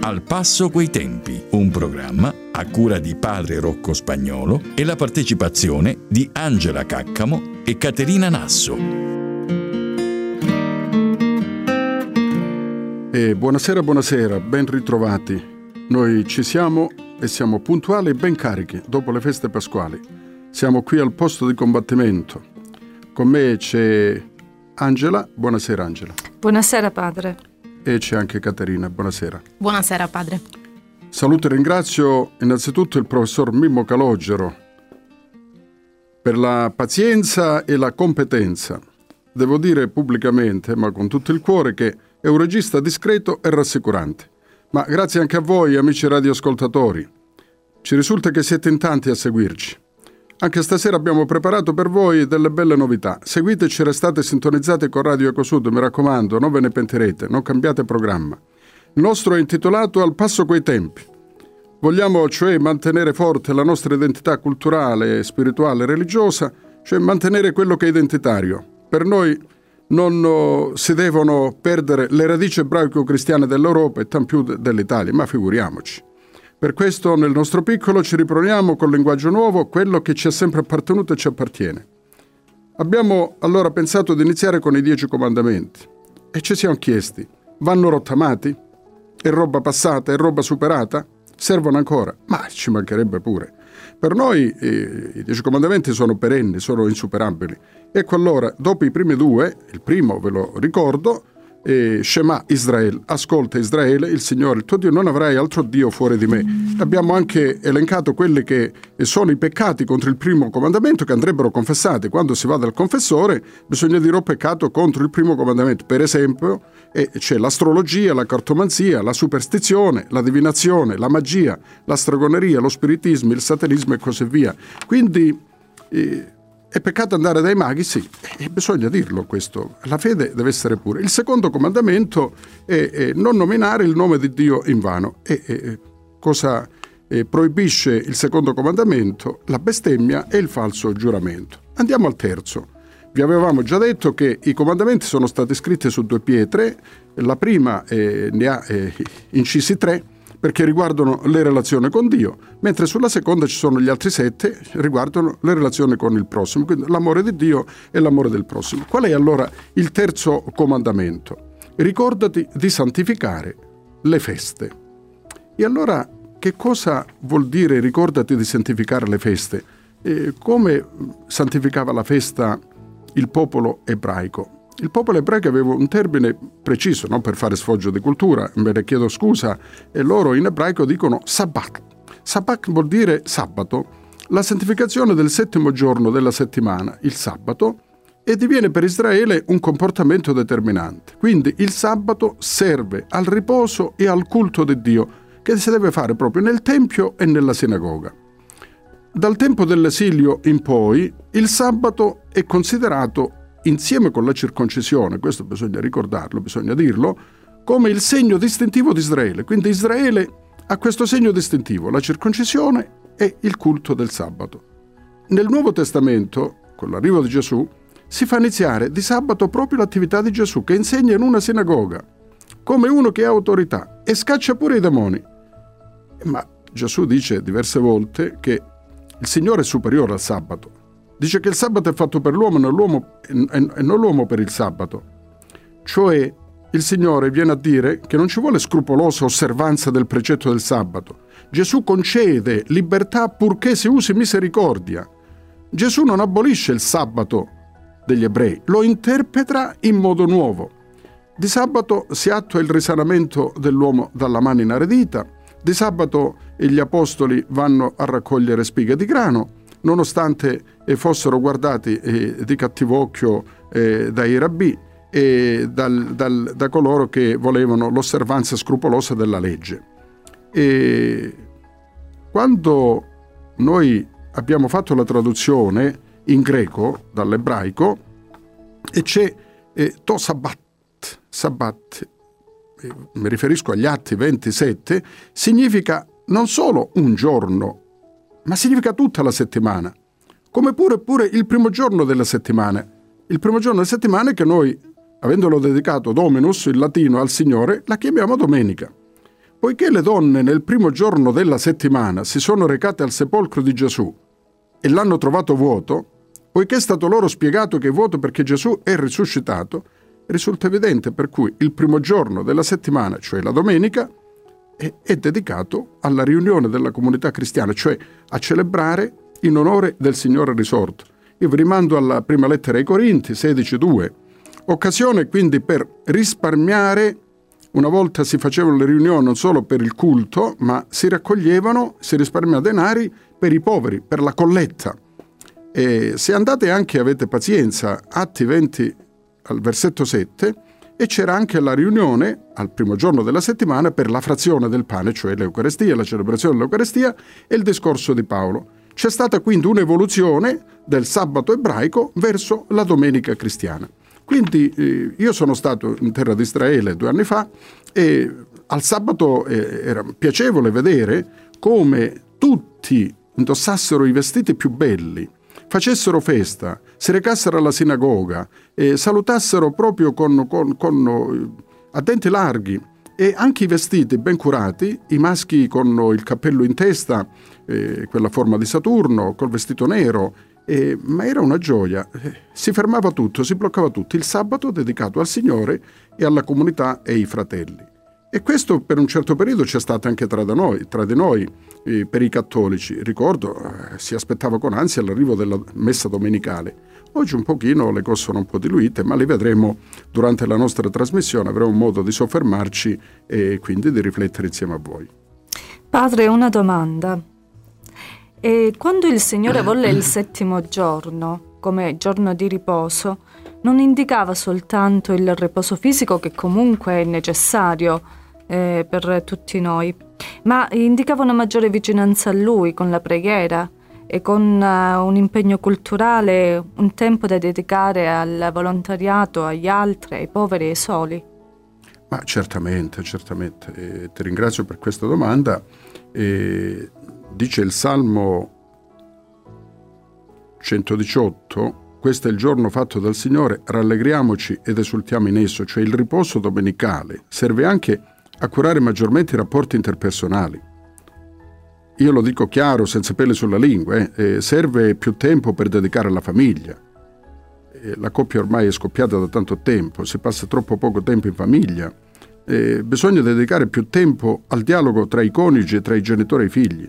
Al passo coi tempi, un programma a cura di padre Rocco Spagnolo e la partecipazione di Angela Caccamo e Caterina Nasso. E buonasera, buonasera, ben ritrovati. Noi ci siamo e siamo puntuali e ben carichi dopo le feste pasquali. Siamo qui al posto di combattimento. Con me c'è Angela. Buonasera Angela. Buonasera padre. E c'è anche Caterina. Buonasera. Buonasera padre. Saluto e ringrazio innanzitutto il professor Mimmo Calogero per la pazienza e la competenza. Devo dire pubblicamente, ma con tutto il cuore, che è un regista discreto e rassicurante. Ma grazie anche a voi, amici radioascoltatori. Ci risulta che siete in tanti a seguirci. Anche stasera abbiamo preparato per voi delle belle novità. Seguiteci restate sintonizzati con Radio Ecosud, mi raccomando, non ve ne pentirete, non cambiate programma. Il nostro è intitolato Al passo coi tempi. Vogliamo cioè mantenere forte la nostra identità culturale, spirituale religiosa, cioè mantenere quello che è identitario. Per noi non oh, si devono perdere le radici ebraico-cristiane dell'Europa e tanto più dell'Italia, ma figuriamoci. Per questo nel nostro piccolo ci riproponiamo col linguaggio nuovo quello che ci è sempre appartenuto e ci appartiene. Abbiamo allora pensato di iniziare con i dieci comandamenti e ci siamo chiesti, vanno rottamati? È roba passata? È roba superata? Servono ancora? Ma ci mancherebbe pure. Per noi eh, i dieci comandamenti sono perenni, sono insuperabili. Ecco allora, dopo i primi due, il primo ve lo ricordo, eh, Shema Israel, ascolta Israele, il Signore il tuo Dio, non avrai altro Dio fuori di me. Abbiamo anche elencato quelli che sono i peccati contro il primo comandamento che andrebbero confessati. Quando si va dal confessore bisogna dire ho peccato contro il primo comandamento. Per esempio eh, c'è l'astrologia, la cartomanzia, la superstizione, la divinazione, la magia, la stragoneria, lo spiritismo, il satanismo e così via. Quindi... Eh, è peccato andare dai maghi? Sì, e bisogna dirlo questo. La fede deve essere pura. Il secondo comandamento è, è non nominare il nome di Dio in vano. E, e cosa eh, proibisce il secondo comandamento? La bestemmia e il falso giuramento. Andiamo al terzo. Vi avevamo già detto che i comandamenti sono stati scritti su due pietre, la prima eh, ne ha eh, incisi tre, perché riguardano le relazioni con Dio, mentre sulla seconda ci sono gli altri sette, riguardano le relazioni con il prossimo, quindi l'amore di Dio e l'amore del prossimo. Qual è allora il terzo comandamento? Ricordati di santificare le feste. E allora che cosa vuol dire ricordati di santificare le feste? E come santificava la festa il popolo ebraico? Il popolo ebraico aveva un termine preciso, non per fare sfoggio di cultura, me ne chiedo scusa, e loro in ebraico dicono sabbat. Sabbat vuol dire sabato, la santificazione del settimo giorno della settimana, il sabato, e diviene per Israele un comportamento determinante. Quindi il sabato serve al riposo e al culto di Dio, che si deve fare proprio nel Tempio e nella sinagoga. Dal tempo dell'esilio in poi, il sabato è considerato insieme con la circoncisione, questo bisogna ricordarlo, bisogna dirlo, come il segno distintivo di Israele. Quindi Israele ha questo segno distintivo, la circoncisione e il culto del sabato. Nel Nuovo Testamento, con l'arrivo di Gesù, si fa iniziare di sabato proprio l'attività di Gesù che insegna in una sinagoga, come uno che ha autorità e scaccia pure i demoni. Ma Gesù dice diverse volte che il Signore è superiore al sabato Dice che il sabato è fatto per l'uomo, e non l'uomo per il sabato. Cioè il Signore viene a dire che non ci vuole scrupolosa osservanza del precetto del sabato. Gesù concede libertà purché si usi misericordia. Gesù non abolisce il sabato degli ebrei, lo interpreta in modo nuovo. Di sabato si attua il risanamento dell'uomo dalla mano inaridita, di sabato gli apostoli vanno a raccogliere spighe di grano, nonostante fossero guardati eh, di cattivo occhio eh, dai rabbì e dal, dal, da coloro che volevano l'osservanza scrupolosa della legge. E quando noi abbiamo fatto la traduzione in greco dall'ebraico e c'è eh, to sabbat, sabbat eh, mi riferisco agli atti 27, significa non solo un giorno ma significa tutta la settimana. come pure, pure il primo giorno della settimana. Il primo giorno della settimana che noi, avendolo dedicato Dominus, in latino, al Signore, la chiamiamo domenica. Poiché le donne nel primo giorno della settimana si sono recate al sepolcro di Gesù e l'hanno trovato vuoto, poiché è stato loro spiegato che è vuoto perché Gesù è risuscitato, risulta evidente per cui il primo giorno della settimana, cioè la domenica, è, dedicato alla riunione della comunità cristiana, cioè a celebrare in onore del Signore risorto. Io vi rimando alla prima lettera ai Corinti 16.2, occasione quindi per risparmiare una volta si facevano le riunioni non solo per il culto, ma si raccoglievano, si risparmia denari per i poveri, per la colletta. E se andate anche, avete pazienza, Atti 20 al versetto 7, e c'era anche la riunione al primo giorno della settimana per la frazione del pane, cioè l'Eucarestia, la celebrazione dell'Eucarestia e il discorso di Paolo. C'è stata quindi un'evoluzione del sabato ebraico verso la domenica cristiana. Quindi eh, io sono stato in terra di Israele due anni fa e al sabato eh, era piacevole vedere come tutti indossassero i vestiti più belli, facessero festa, si recassero alla sinagoga e salutassero proprio con, con, con eh, a denti larghi e anche i vestiti ben curati, i maschi con il cappello in testa, eh, quella forma di Saturno, col vestito nero, eh, ma era una gioia, si fermava tutto, si bloccava tutto, il sabato dedicato al Signore e alla comunità e ai fratelli. E questo per un certo periodo c'è stato anche tra, noi, tra di noi, eh, per i cattolici. Ricordo, eh, si aspettava con ansia l'arrivo della messa domenicale. Oggi un pochino le cose sono un po' diluite, ma le vedremo durante la nostra trasmissione, avremo modo di soffermarci e quindi di riflettere insieme a voi. Padre, una domanda. E quando il Signore volle il settimo giorno, come giorno di riposo, non indicava soltanto il riposo fisico che comunque è necessario eh, per tutti noi, ma indicava una maggiore vicinanza a Lui con la preghiera e con uh, un impegno culturale, un tempo da dedicare al volontariato, agli altri, ai poveri e ai soli. Ma certamente, certamente. Eh, ti ringrazio per questa domanda. Eh, dice il Salmo 118, questo è il giorno fatto dal Signore, rallegriamoci ed esultiamo in esso, cioè il riposo domenicale serve anche a curare maggiormente i rapporti interpersonali. Io lo dico chiaro, senza pelle sulla lingua, eh, eh, serve più tempo per dedicare alla famiglia. Eh, la coppia ormai è scoppiata da tanto tempo, si passa troppo poco tempo in famiglia. Eh, bisogna dedicare più tempo al dialogo tra i coniugi e tra i genitori e i figli.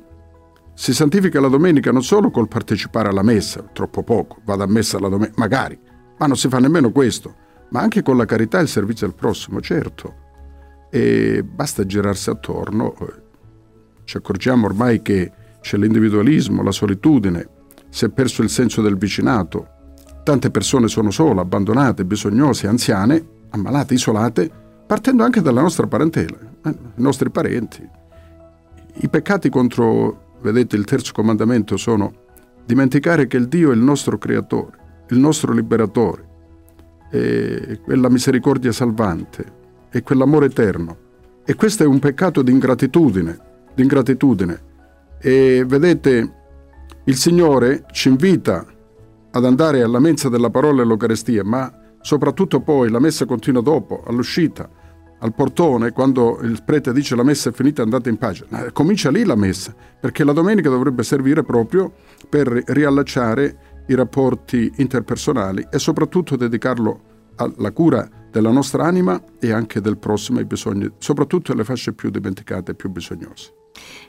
Si santifica la domenica non solo col partecipare alla messa, troppo poco, vado a messa la domenica, magari, ma non si fa nemmeno questo, ma anche con la carità e il servizio al prossimo, certo. E basta girarsi attorno, ci accorgiamo ormai che c'è l'individualismo, la solitudine, si è perso il senso del vicinato, tante persone sono sole, abbandonate, bisognose, anziane, ammalate, isolate, partendo anche dalla nostra parentela, eh, i nostri parenti. I peccati contro vedete il terzo comandamento sono dimenticare che il Dio è il nostro creatore, il nostro liberatore, è quella misericordia salvante, è quell'amore eterno. E questo è un peccato di ingratitudine, di ingratitudine. E vedete, il Signore ci invita ad andare alla mensa della parola e all'Eucarestia, ma soprattutto poi la messa continua dopo, all'uscita, al portone quando il prete dice la messa è finita andate in pace. Comincia lì la messa, perché la domenica dovrebbe servire proprio per riallacciare i rapporti interpersonali e soprattutto dedicarlo alla cura della nostra anima e anche del prossimo ai bisogni, soprattutto alle fasce più dimenticate e più bisognose.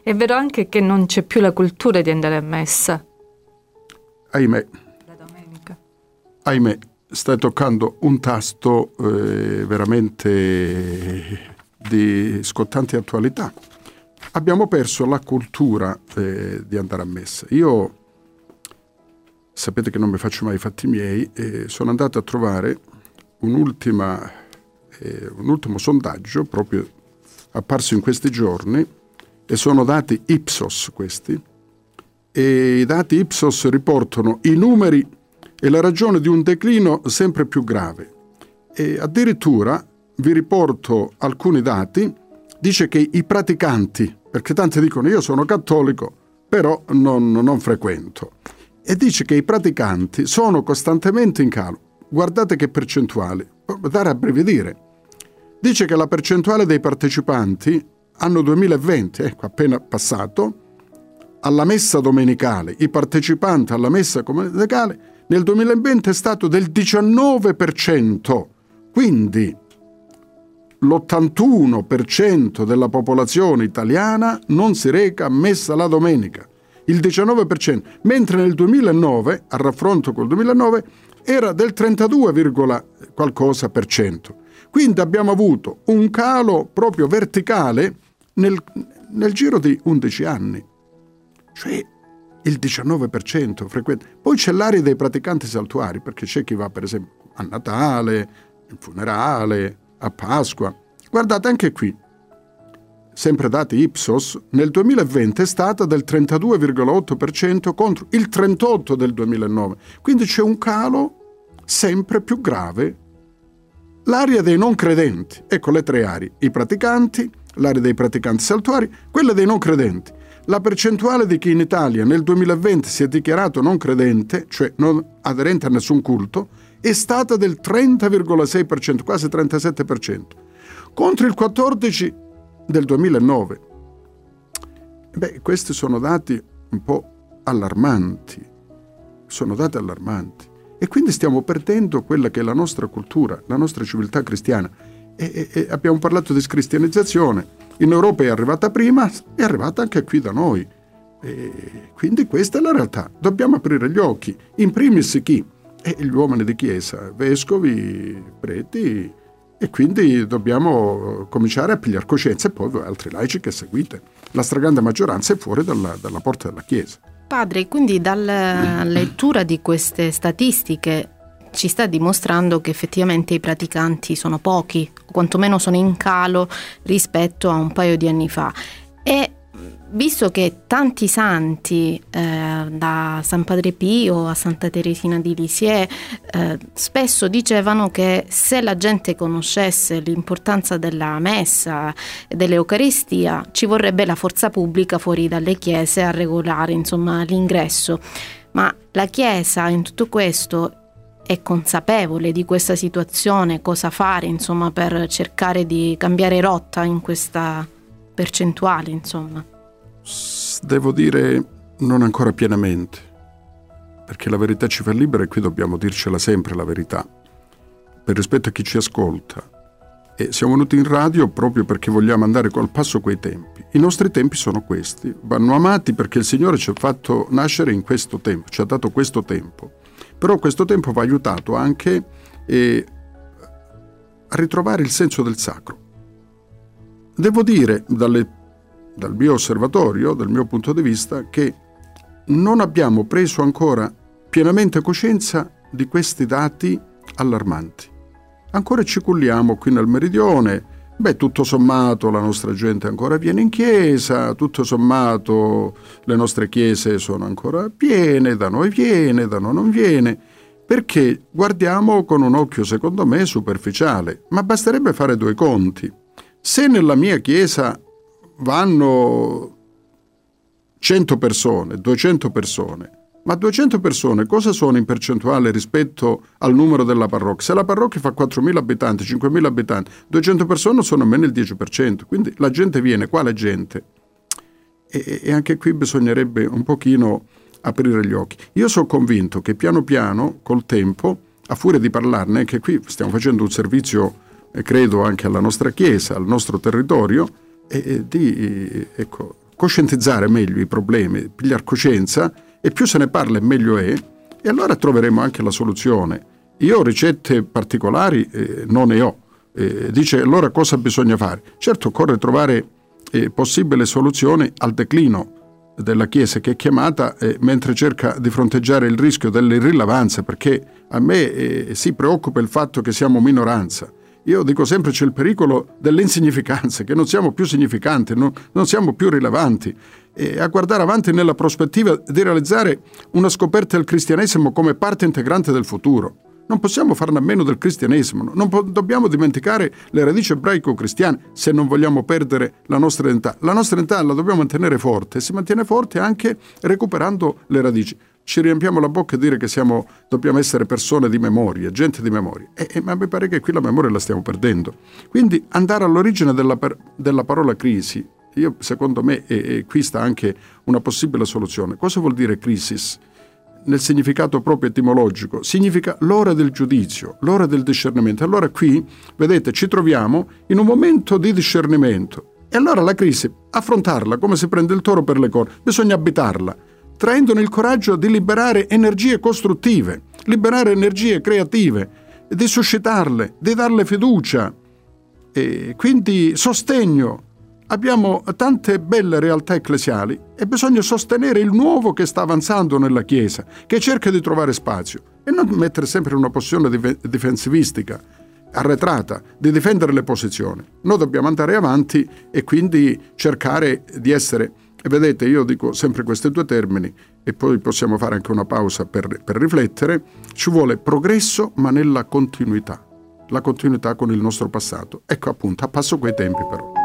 È vero anche che non c'è più la cultura di andare a messa. Ahimè. La domenica. Ahimè, stai toccando un tasto eh, veramente di scottante attualità. Abbiamo perso la cultura eh, di andare a messa. Io, sapete che non mi faccio mai i fatti miei, eh, sono andato a trovare eh, un ultimo sondaggio proprio apparso in questi giorni e sono dati Ipsos questi e i dati Ipsos riportano i numeri è la ragione di un declino sempre più grave. E addirittura, vi riporto alcuni dati, dice che i praticanti, perché tanti dicono io sono cattolico, però non, non frequento, e dice che i praticanti sono costantemente in calo. Guardate che percentuali, dare a brividire. Dice che la percentuale dei partecipanti anno 2020, ecco appena passato, alla messa domenicale, i partecipanti alla messa domenicale nel 2020 è stato del 19%, quindi l'81% della popolazione italiana non si reca a messa la domenica, il 19%, mentre nel 2009, a raffronto col 2009, era del 32, qualcosa per cento. Quindi abbiamo avuto un calo proprio verticale nel, nel giro di 11 anni, cioè il 19% frequente. Poi c'è l'area dei praticanti saltuari, perché c'è chi va per esempio a Natale, in funerale, a Pasqua. Guardate anche qui, sempre dati Ipsos, nel 2020 è stata del 32,8% contro il 38% del 2009. Quindi c'è un calo sempre più grave. L'area dei non credenti, ecco le tre aree, i praticanti, l'area dei praticanti saltuari, quella dei non credenti. La percentuale di chi in Italia nel 2020 si è dichiarato non credente, cioè non aderente a nessun culto, è stata del 30,6%, quasi 37%, contro il 14% del 2009. Beh, questi sono dati un po' allarmanti, sono dati allarmanti. E quindi stiamo perdendo quella che è la nostra cultura, la nostra civiltà cristiana. E, e, abbiamo parlato di scristianizzazione. In Europa è arrivata prima, è arrivata anche qui da noi. E quindi questa è la realtà. Dobbiamo aprire gli occhi. In primis chi? E gli uomini di chiesa, vescovi, preti, e quindi dobbiamo cominciare a pigliare coscienza e poi altri laici che seguite. La stragrande maggioranza è fuori dalla, dalla porta della chiesa. Padre, quindi dalla lettura di queste statistiche ci sta dimostrando che effettivamente i praticanti sono pochi, o quantomeno sono in calo rispetto a un paio di anni fa. E visto che tanti santi, eh, da San Padre Pio a Santa Teresina di Lisieux, eh, spesso dicevano che se la gente conoscesse l'importanza della messa e dell'Eucaristia, ci vorrebbe la forza pubblica fuori dalle chiese a regolare insomma, l'ingresso. Ma la Chiesa in tutto questo è consapevole di questa situazione, cosa fare insomma, per cercare di cambiare rotta in questa percentuale, insomma. Devo dire non ancora pienamente, perché la verità ci fa libera e qui dobbiamo dircela sempre la verità, per rispetto a chi ci ascolta. E siamo venuti in radio proprio perché vogliamo andare col passo coi tempi. I nostri tempi sono questi, vanno amati perché il Signore ci ha fatto nascere in questo tempo, ci ha dato questo tempo. Però questo tempo va aiutato anche eh, a ritrovare il senso del sacro. Devo dire, dalle dal mio osservatorio, dal mio punto di vista, che non abbiamo preso ancora pienamente coscienza di questi dati allarmanti. Ancora ci culliamo qui nel meridione, beh tutto sommato la nostra gente ancora viene in chiesa, tutto sommato le nostre chiese sono ancora piene, da noi viene, da noi non viene, perché guardiamo con un occhio secondo me superficiale, ma basterebbe fare due conti. Se nella mia chiesa vanno 100 persone, 200 persone, ma 200 persone cosa sono in percentuale rispetto al numero della parrocchia? Se la parrocchia fa 4.000 abitanti, 5.000 abitanti, 200 persone sono meno il 10%, quindi la gente viene, quale gente? E, e anche qui bisognerebbe un pochino aprire gli occhi. Io sono convinto che piano piano, col tempo, a furia di parlarne, che qui stiamo facendo un servizio, eh, credo, anche alla nostra Chiesa, al nostro territorio, e di ecco, coscientizzare meglio i problemi, pigliare coscienza e più se ne parla meglio è e allora troveremo anche la soluzione. Io ricette particolari eh, non ne ho. Eh, dice allora cosa bisogna fare? Certo occorre trovare eh, possibile soluzione al declino della Chiesa che è chiamata eh, mentre cerca di fronteggiare il rischio dell'irrilevanza perché a me eh, si preoccupa il fatto che siamo minoranza io dico sempre c'è il pericolo dell'insignificanza, che non siamo più significanti, non, non siamo più rilevanti. E a guardare avanti nella prospettiva di realizzare una scoperta del cristianesimo come parte integrante del futuro. Non possiamo farne a meno del cristianesimo, non po- dobbiamo dimenticare le radici ebraico-cristiane se non vogliamo perdere la nostra identità. La nostra identità la dobbiamo mantenere forte si mantiene forte anche recuperando le radici. Ci riempiamo la bocca e dire che siamo, dobbiamo essere persone di memoria, gente di memoria. E, e, ma mi pare che qui la memoria la stiamo perdendo. Quindi andare all'origine della, della parola crisi, io, secondo me, e, e qui sta anche una possibile soluzione. Cosa vuol dire crisis? nel significato proprio etimologico, significa l'ora del giudizio, l'ora del discernimento. Allora qui, vedete, ci troviamo in un momento di discernimento. E allora la crisi, affrontarla come si prende il toro per le corna, bisogna abitarla, traendone il coraggio di liberare energie costruttive, liberare energie creative, di suscitarle, di darle fiducia, e quindi sostegno Abbiamo tante belle realtà ecclesiali e bisogna sostenere il nuovo che sta avanzando nella Chiesa, che cerca di trovare spazio e non mettere sempre in una posizione difensivistica, arretrata, di difendere le posizioni. Noi dobbiamo andare avanti e quindi cercare di essere, e vedete io dico sempre questi due termini e poi possiamo fare anche una pausa per, per riflettere, ci vuole progresso ma nella continuità, la continuità con il nostro passato. Ecco appunto, a passo quei tempi però.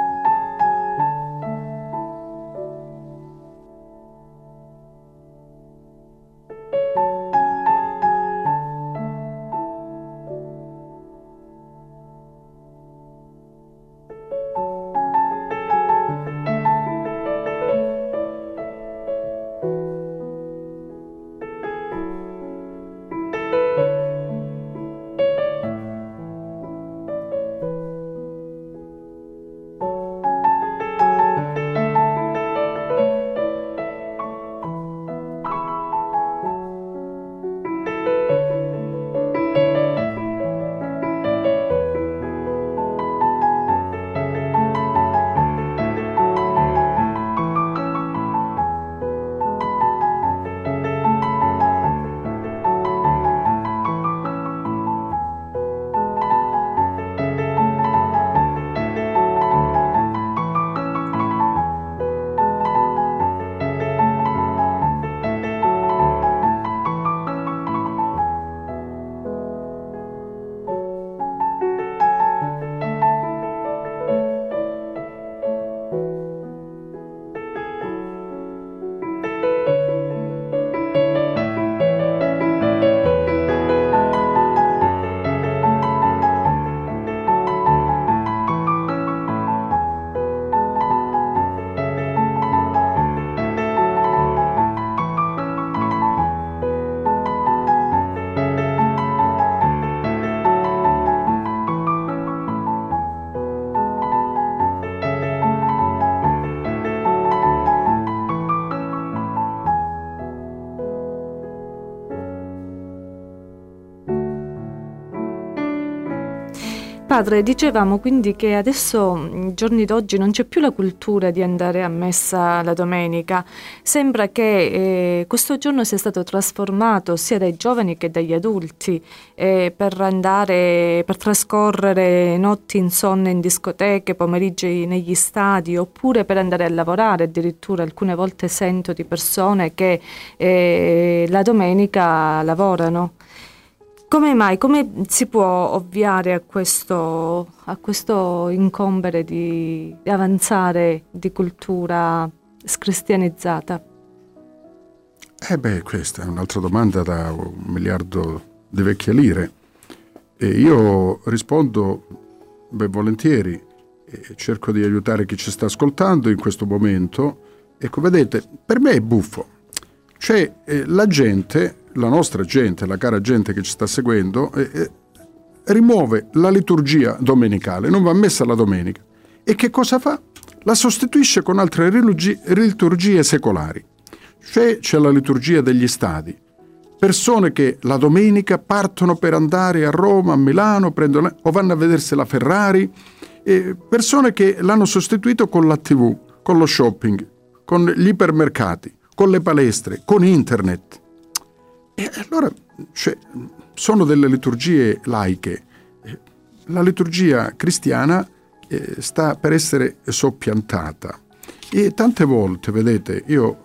Padre, dicevamo quindi che adesso, nei giorni d'oggi, non c'è più la cultura di andare a messa la domenica. Sembra che eh, questo giorno sia stato trasformato sia dai giovani che dagli adulti eh, per andare, per trascorrere notti insonne in discoteche, pomeriggi negli stadi, oppure per andare a lavorare. Addirittura alcune volte sento di persone che eh, la domenica lavorano. Come mai? Come si può ovviare a questo, a questo incombere di, avanzare di cultura scristianizzata? Eh beh, questa è un'altra domanda da un miliardo di vecchie lire. E io rispondo ben volentieri e cerco di aiutare chi ci sta ascoltando in questo momento. Ecco, vedete, per me è buffo. Cioè, eh, la gente la nostra gente, la cara gente che ci sta seguendo, eh, rimuove la liturgia domenicale, non va messa la domenica. E che cosa fa? La sostituisce con altre liturgie secolari. Cioè c'è la liturgia degli stadi. Persone che la domenica partono per andare a Roma, a Milano, prendono, o vanno a vedersi la Ferrari. Persone che l'hanno sostituito con la TV, con lo shopping, con gli ipermercati, con le palestre, con internet. E allora cioè, sono delle liturgie laiche. La liturgia cristiana eh, sta per essere soppiantata. E tante volte, vedete, io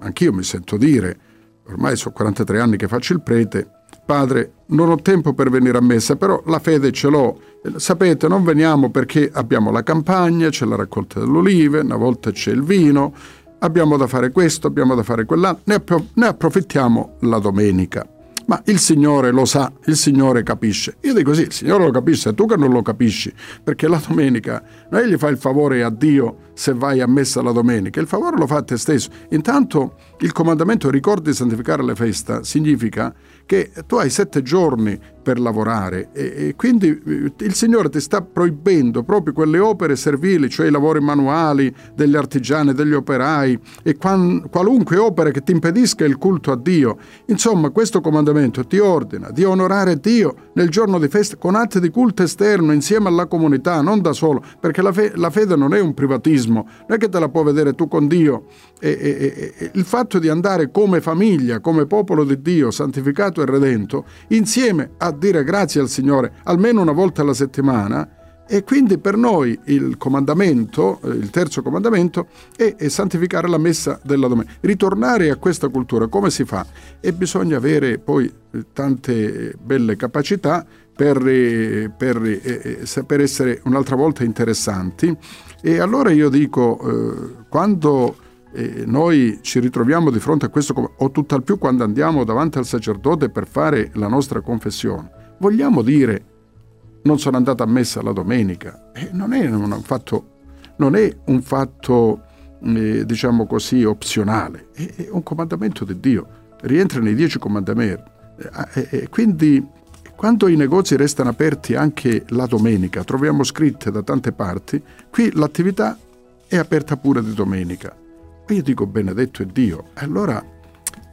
anch'io mi sento dire, ormai sono 43 anni che faccio il prete, padre, non ho tempo per venire a messa, però la fede ce l'ho. Sapete, non veniamo perché abbiamo la campagna, c'è la raccolta delle olive, una volta c'è il vino, abbiamo da fare questo, abbiamo da fare quell'altro, ne, app- ne approfittiamo la domenica. Ma il Signore lo sa, il Signore capisce. Io dico sì, il Signore lo capisce, è tu che non lo capisci, perché la domenica non è gli fai il favore a Dio se vai a messa la domenica, il favore lo fa a te stesso. Intanto il comandamento ricordi di santificare le festa significa che tu hai sette giorni per lavorare e, e, quindi eh, il Signore ti sta proibendo proprio quelle opere servili, cioè i lavori manuali degli artigiani, degli operai e qual, qualunque opera che ti impedisca il culto a Dio. Insomma, questo comandamento ti ordina di onorare Dio nel giorno di festa con atti di culto esterno insieme alla comunità, non da solo, perché la, fe- la fede non è un privatismo, non è che te la puoi vedere tu con Dio. E, il fatto di andare come famiglia, come popolo di Dio, santificato e redento, insieme a dire grazie al Signore almeno una volta alla settimana e quindi per noi il comandamento, eh, il terzo comandamento, è, è, santificare la messa della domenica. Ritornare a questa cultura, come si fa? E bisogna avere poi eh, tante belle capacità per, eh, per, per essere un'altra volta interessanti. E allora io dico, eh, quando eh, noi ci ritroviamo di fronte a questo, o tutt'al più quando andiamo davanti al sacerdote per fare la nostra confessione, vogliamo dire non sono andato a messa la domenica? Eh, non è un fatto, non è un fatto eh, diciamo così, opzionale, è, è, un comandamento di Dio, rientra nei dieci comandamenti. Eh, eh, quindi quando i negozi restano aperti anche la domenica, troviamo scritte da tante parti, qui l'attività è aperta pure di domenica. E io dico benedetto è Dio. Allora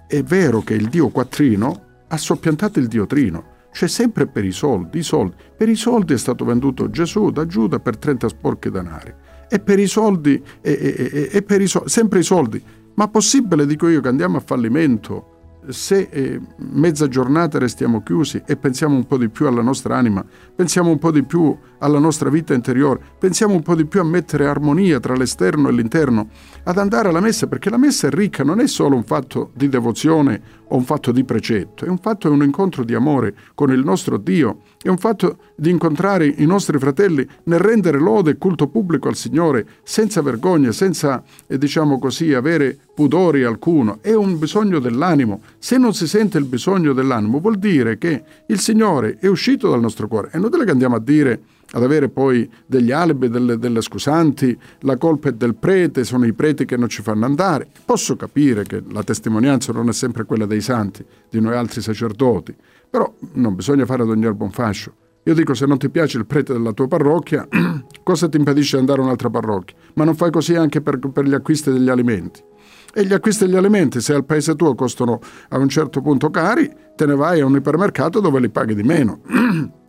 è vero che il Dio quattrino ha soppiantato il Dio trino, cioè sempre per i soldi, i soldi. Per i soldi è stato venduto Gesù da Giuda per 30 sporchi denari. E per i soldi, e, e, e per i soldi, sempre i soldi. Ma possibile, dico io, che andiamo a fallimento se eh, mezza giornata restiamo chiusi e pensiamo un po' di più alla nostra anima, pensiamo un po' di più alla nostra vita interiore, pensiamo un po' di più a mettere armonia tra l'esterno e l'interno, ad andare alla messa, perché la messa è ricca, non è solo un fatto di devozione o un fatto di precetto, è un fatto, è un incontro di amore con il nostro Dio, è un fatto di incontrare i nostri fratelli nel rendere lode e culto pubblico al Signore senza vergogna, senza, eh, diciamo così, avere pudori alcuno, è un bisogno dell'animo. Se non si sente il bisogno dell'animo vuol dire che il Signore è uscito dal nostro cuore. È inutile che andiamo a dire ad avere poi degli alibi, delle, delle, scusanti, la colpa è del prete, sono i preti che non ci fanno andare. Posso capire che la testimonianza non è sempre quella dei santi, di noi altri sacerdoti, però non bisogna fare ad ogni un fascio. Io dico, se non ti piace il prete della tua parrocchia, cosa ti impedisce di andare a un'altra parrocchia? Ma non fai così anche per, per gli acquisti degli alimenti. E gli acquisti degli alimenti, se al paese tuo costano a un certo punto cari, te ne vai a un ipermercato dove li paghi di meno.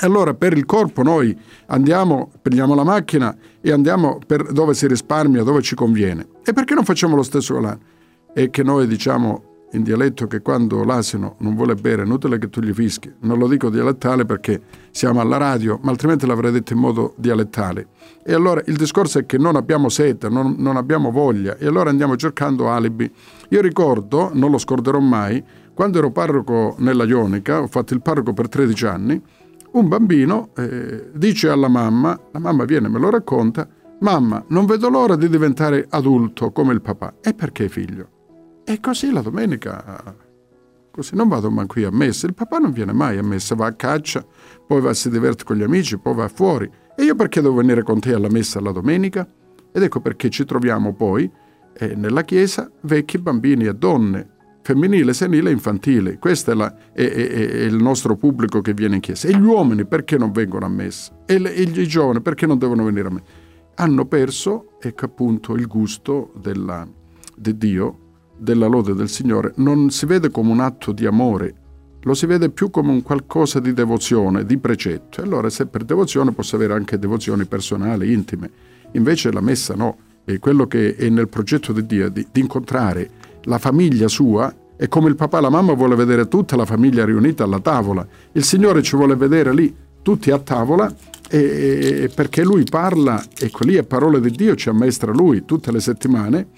Allora per il corpo noi andiamo, prendiamo la macchina e andiamo per dove si risparmia, dove ci conviene. E perché non facciamo lo stesso con l'anno? E che noi diciamo in dialetto che quando l'asino non vuole bere è inutile che tu gli fischi. Non lo dico dialettale perché siamo alla radio, ma altrimenti l'avrei detto in modo dialettale. E allora il discorso è che non abbiamo sete, non, non abbiamo voglia e allora andiamo cercando alibi. Io ricordo, non lo scorderò mai, quando ero parroco nella Ionica, ho fatto il parroco per 13 anni, un bambino eh, dice alla mamma, la mamma viene e me lo racconta, mamma, non vedo l'ora di diventare adulto come il papà. E perché figlio? E così la domenica, così non vado mai qui a messa, il papà non viene mai a messa, va a caccia, poi va, si diverte con gli amici, poi va fuori. E io perché devo venire con te alla messa la domenica? Ed ecco perché ci troviamo poi eh, nella chiesa vecchi, bambini e donne, femminile, senile e infantile. Questo è, la, è, è, è, il nostro pubblico che viene in chiesa. E gli uomini perché non vengono a messa? E, le, e i giovani perché non devono venire a messa? Hanno perso, ecco appunto, il gusto della, di Dio, della lode del Signore. Non si vede come un atto di amore, lo si vede più come un qualcosa di devozione, di precetto. E allora se per devozione posso avere anche devozioni personali, intime. Invece la messa no, è quello che è nel progetto di Dio, di, di incontrare la famiglia sua è come il papà e la mamma vuole vedere tutta la famiglia riunita alla tavola. Il Signore ci vuole vedere lì, tutti a tavola, e, e, perché Lui parla, ecco lì è parola di Dio, ci ammaestra Lui tutte le settimane,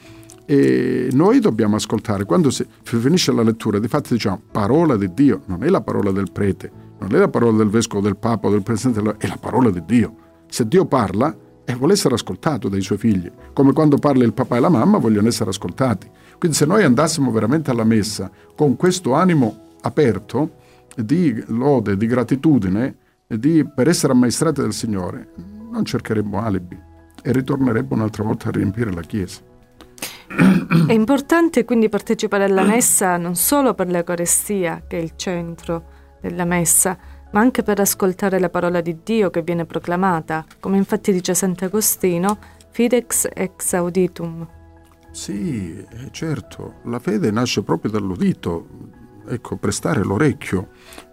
e noi dobbiamo ascoltare. Quando si finisce la lettura, di fatto diciamo parola di Dio, non è la parola del prete, non è la parola del vescovo, del papa, del presidente, è la parola di Dio. Se Dio parla, e vuole essere ascoltato dai suoi figli, come quando parla il papà e la mamma vogliono essere ascoltati. Quindi se noi andassimo veramente alla messa con questo animo aperto di lode, di gratitudine, di, per essere ammaestrati del Signore, non cercheremmo alibi e ritorneremmo un'altra volta a riempire la Chiesa. È importante quindi partecipare alla messa non solo per l'Eucarestia, che è il centro della messa, ma anche per ascoltare la parola di Dio che viene proclamata, come infatti dice Sant'Agostino, fidex ex auditum. Sì, eh, certo, la fede nasce proprio dall'udito, ecco, prestare l'orecchio,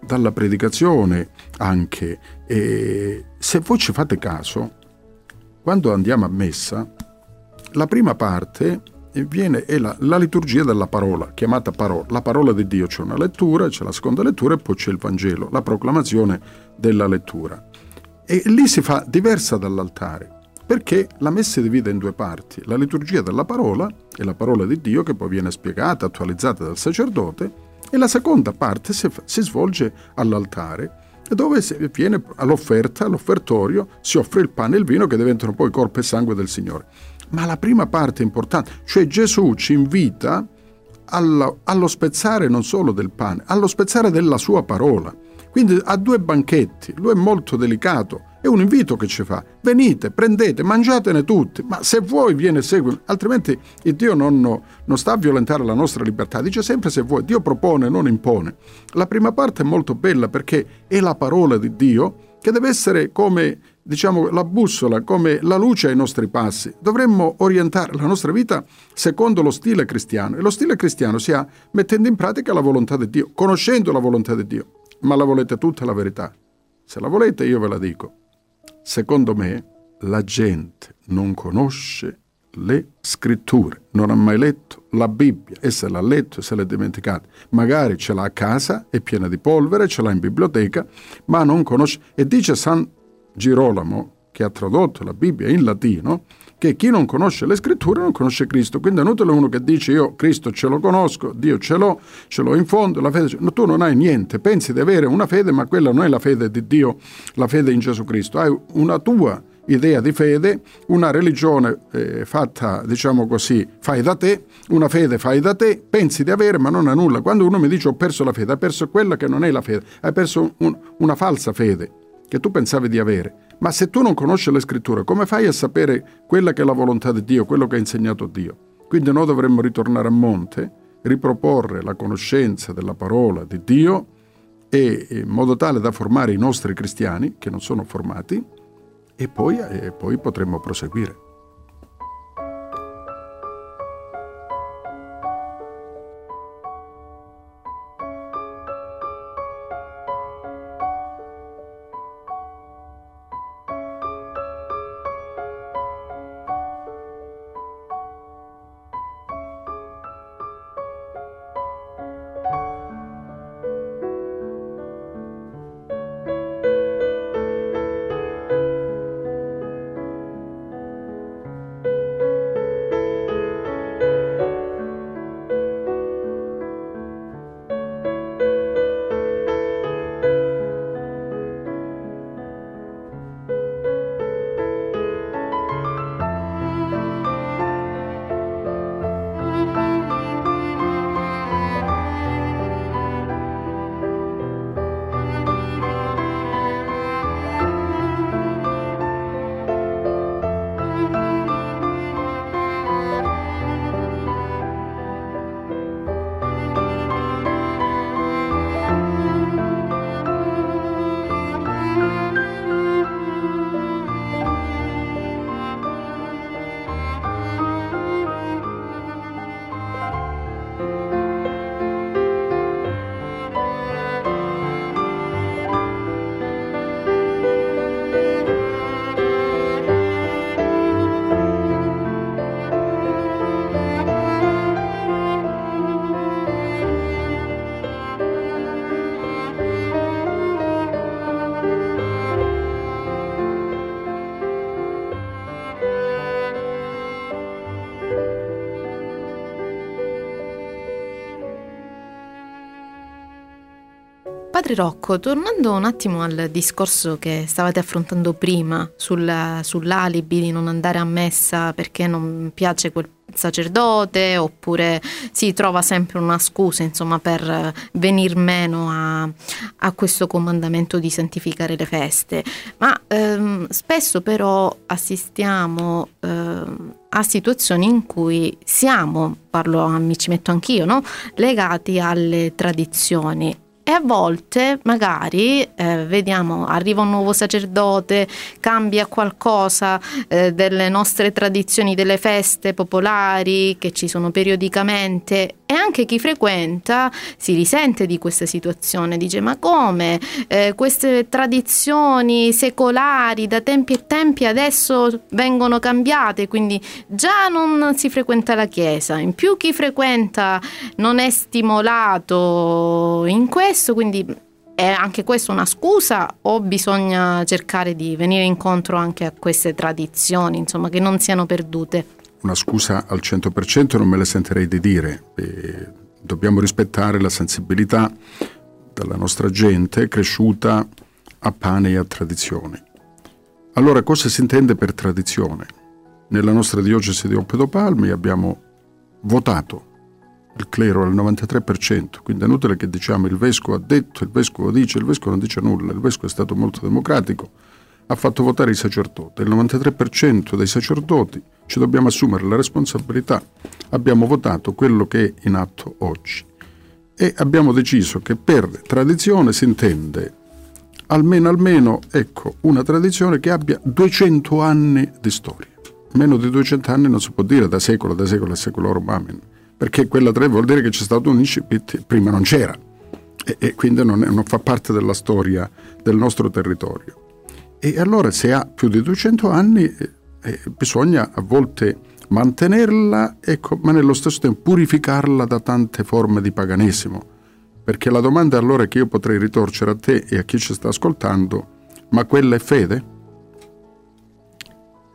dalla predicazione anche. E se voi ci fate caso, quando andiamo a messa, la prima parte viene, è la, la, liturgia della parola, chiamata parola. La parola di Dio c'è una lettura, c'è la seconda lettura e poi c'è il Vangelo, la proclamazione della lettura. E lì si fa diversa dall'altare, perché la messa si divide in due parti, la liturgia della parola è la parola di Dio che poi viene spiegata, attualizzata dal sacerdote, e la seconda parte si, si svolge all'altare, dove viene all'offerta, all'offertorio, si offre il pane e il vino che diventano poi corpo e sangue del Signore. Ma la prima parte è importante, cioè Gesù ci invita allo, allo spezzare non solo del pane, allo spezzare della sua parola. Quindi ha due banchetti, lui è molto delicato, è un invito che ci fa. Venite, prendete, mangiatene tutti, ma se vuoi viene segui, altrimenti il Dio non, non, sta a violentare la nostra libertà, dice sempre se vuoi, Dio propone, non impone. La prima parte è molto bella perché è la parola di Dio che deve essere come diciamo, la bussola, come la luce ai nostri passi. Dovremmo orientare la nostra vita secondo lo stile cristiano e lo stile cristiano si ha mettendo in pratica la volontà di Dio, conoscendo la volontà di Dio. Ma la volete tutta la verità? Se la volete io ve la dico. Secondo me la gente non conosce le scritture, non ha mai letto la Bibbia e se l'ha letto se l'ha dimenticata. Magari ce l'ha a casa, è piena di polvere, ce l'ha in biblioteca, ma non conosce. E dice San Girolamo, che ha tradotto la Bibbia in latino, che chi non conosce le scritture non conosce Cristo. Quindi è inutile uno che dice io Cristo ce lo conosco, Dio ce l'ho, ce l'ho in fondo, la fede... No, tu non hai niente, pensi di avere una fede, ma quella non è la fede di Dio, la fede in Gesù Cristo. Hai una tua idea di fede, una religione eh, fatta, diciamo così, fai da te, una fede fai da te, pensi di avere ma non ha nulla. Quando uno mi dice ho perso la fede, hai perso quella che non è la fede, hai perso un, una falsa fede che tu pensavi di avere. Ma se tu non conosci le scritture, come fai a sapere quella che è la volontà di Dio, quello che ha insegnato Dio? Quindi noi dovremmo ritornare a monte, riproporre la conoscenza della parola di Dio e in modo tale da formare i nostri cristiani, che non sono formati, e poi, e poi potremmo proseguire. Padre Rocco, tornando un attimo al discorso che stavate affrontando prima sul, sull'alibi di non andare a messa perché non piace quel sacerdote oppure si trova sempre una scusa insomma per venir meno a, a questo comandamento di santificare le feste ma ehm, spesso però assistiamo ehm, a situazioni in cui siamo parlo mi ci metto anch'io no? legati alle tradizioni e a volte magari eh, vediamo arriva un nuovo sacerdote, cambia qualcosa eh, delle nostre tradizioni, delle feste popolari che ci sono periodicamente. E anche chi frequenta si risente di questa situazione, dice ma come? Eh, queste tradizioni secolari da tempi e tempi adesso vengono cambiate, quindi già non si frequenta la chiesa, in più chi frequenta non è stimolato in questo, quindi è anche questa una scusa o bisogna cercare di venire incontro anche a queste tradizioni, insomma, che non siano perdute? una scusa al 100% non me la sentirei di dire. E dobbiamo rispettare la sensibilità della nostra gente cresciuta a pane e a tradizione. Allora, cosa si intende per tradizione? Nella nostra diocesi di Oppedopalmi abbiamo votato il clero al 93%, quindi è inutile che diciamo il vescovo ha detto, il vescovo dice, il vescovo non dice nulla, il vescovo è stato molto democratico, ha fatto votare i sacerdoti, il 93% dei sacerdoti ci dobbiamo assumere la responsabilità, abbiamo votato quello che è in atto oggi e abbiamo deciso che per tradizione si intende almeno, almeno ecco, una tradizione che abbia 200 anni di storia. Meno di 200 anni non si può dire da secolo, da secolo a secolo amen, perché quella 3 vuol dire che c'è stato un incipit, prima non c'era e, e quindi non, è, non fa parte della storia del nostro territorio. E allora se ha più di 200 anni eh, eh, bisogna a volte mantenerla, ecco, ma nello stesso tempo purificarla da tante forme di paganesimo. Perché la domanda allora che io potrei ritorcere a te e a chi ci sta ascoltando, ma quella è fede?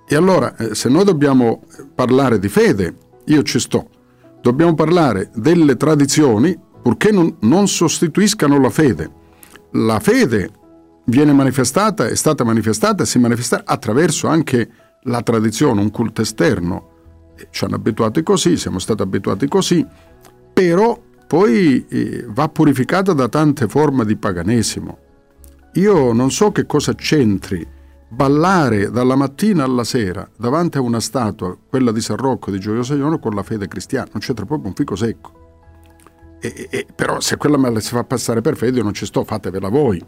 E allora, eh, se noi dobbiamo parlare di fede, io ci sto. Dobbiamo parlare delle tradizioni, purché non, non sostituiscano la fede. La fede viene manifestata, è stata manifestata e si manifesta attraverso anche la tradizione, un culto esterno. Ci hanno abituati così, siamo stati abituati così, però poi eh, va purificata da tante forme di paganesimo. Io non so che cosa c'entri ballare dalla mattina alla sera davanti a una statua, quella di San Rocco di Gioioso Iono, con la fede cristiana, non c'entra proprio un fico secco. E, e, però se quella me la si fa passare per fede io non ci sto, fatevela voi.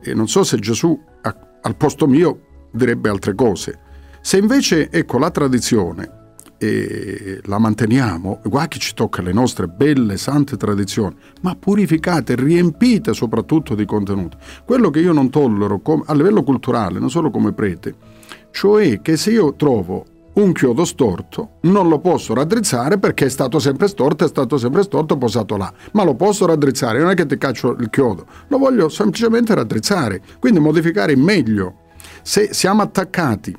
E non so se Gesù a, al posto mio direbbe altre cose. Se invece, ecco, la tradizione e la manteniamo, guarda che ci tocca le nostre belle, sante tradizioni, ma purificate, riempite soprattutto di contenuti. Quello che io non tollero come, a livello culturale, non solo come prete, cioè che se io trovo un chiodo storto non lo posso raddrizzare perché è stato sempre storto, è stato sempre storto, posato là, ma lo posso raddrizzare, non è che ti caccio il chiodo, lo voglio semplicemente raddrizzare, quindi modificare in meglio. Se siamo attaccati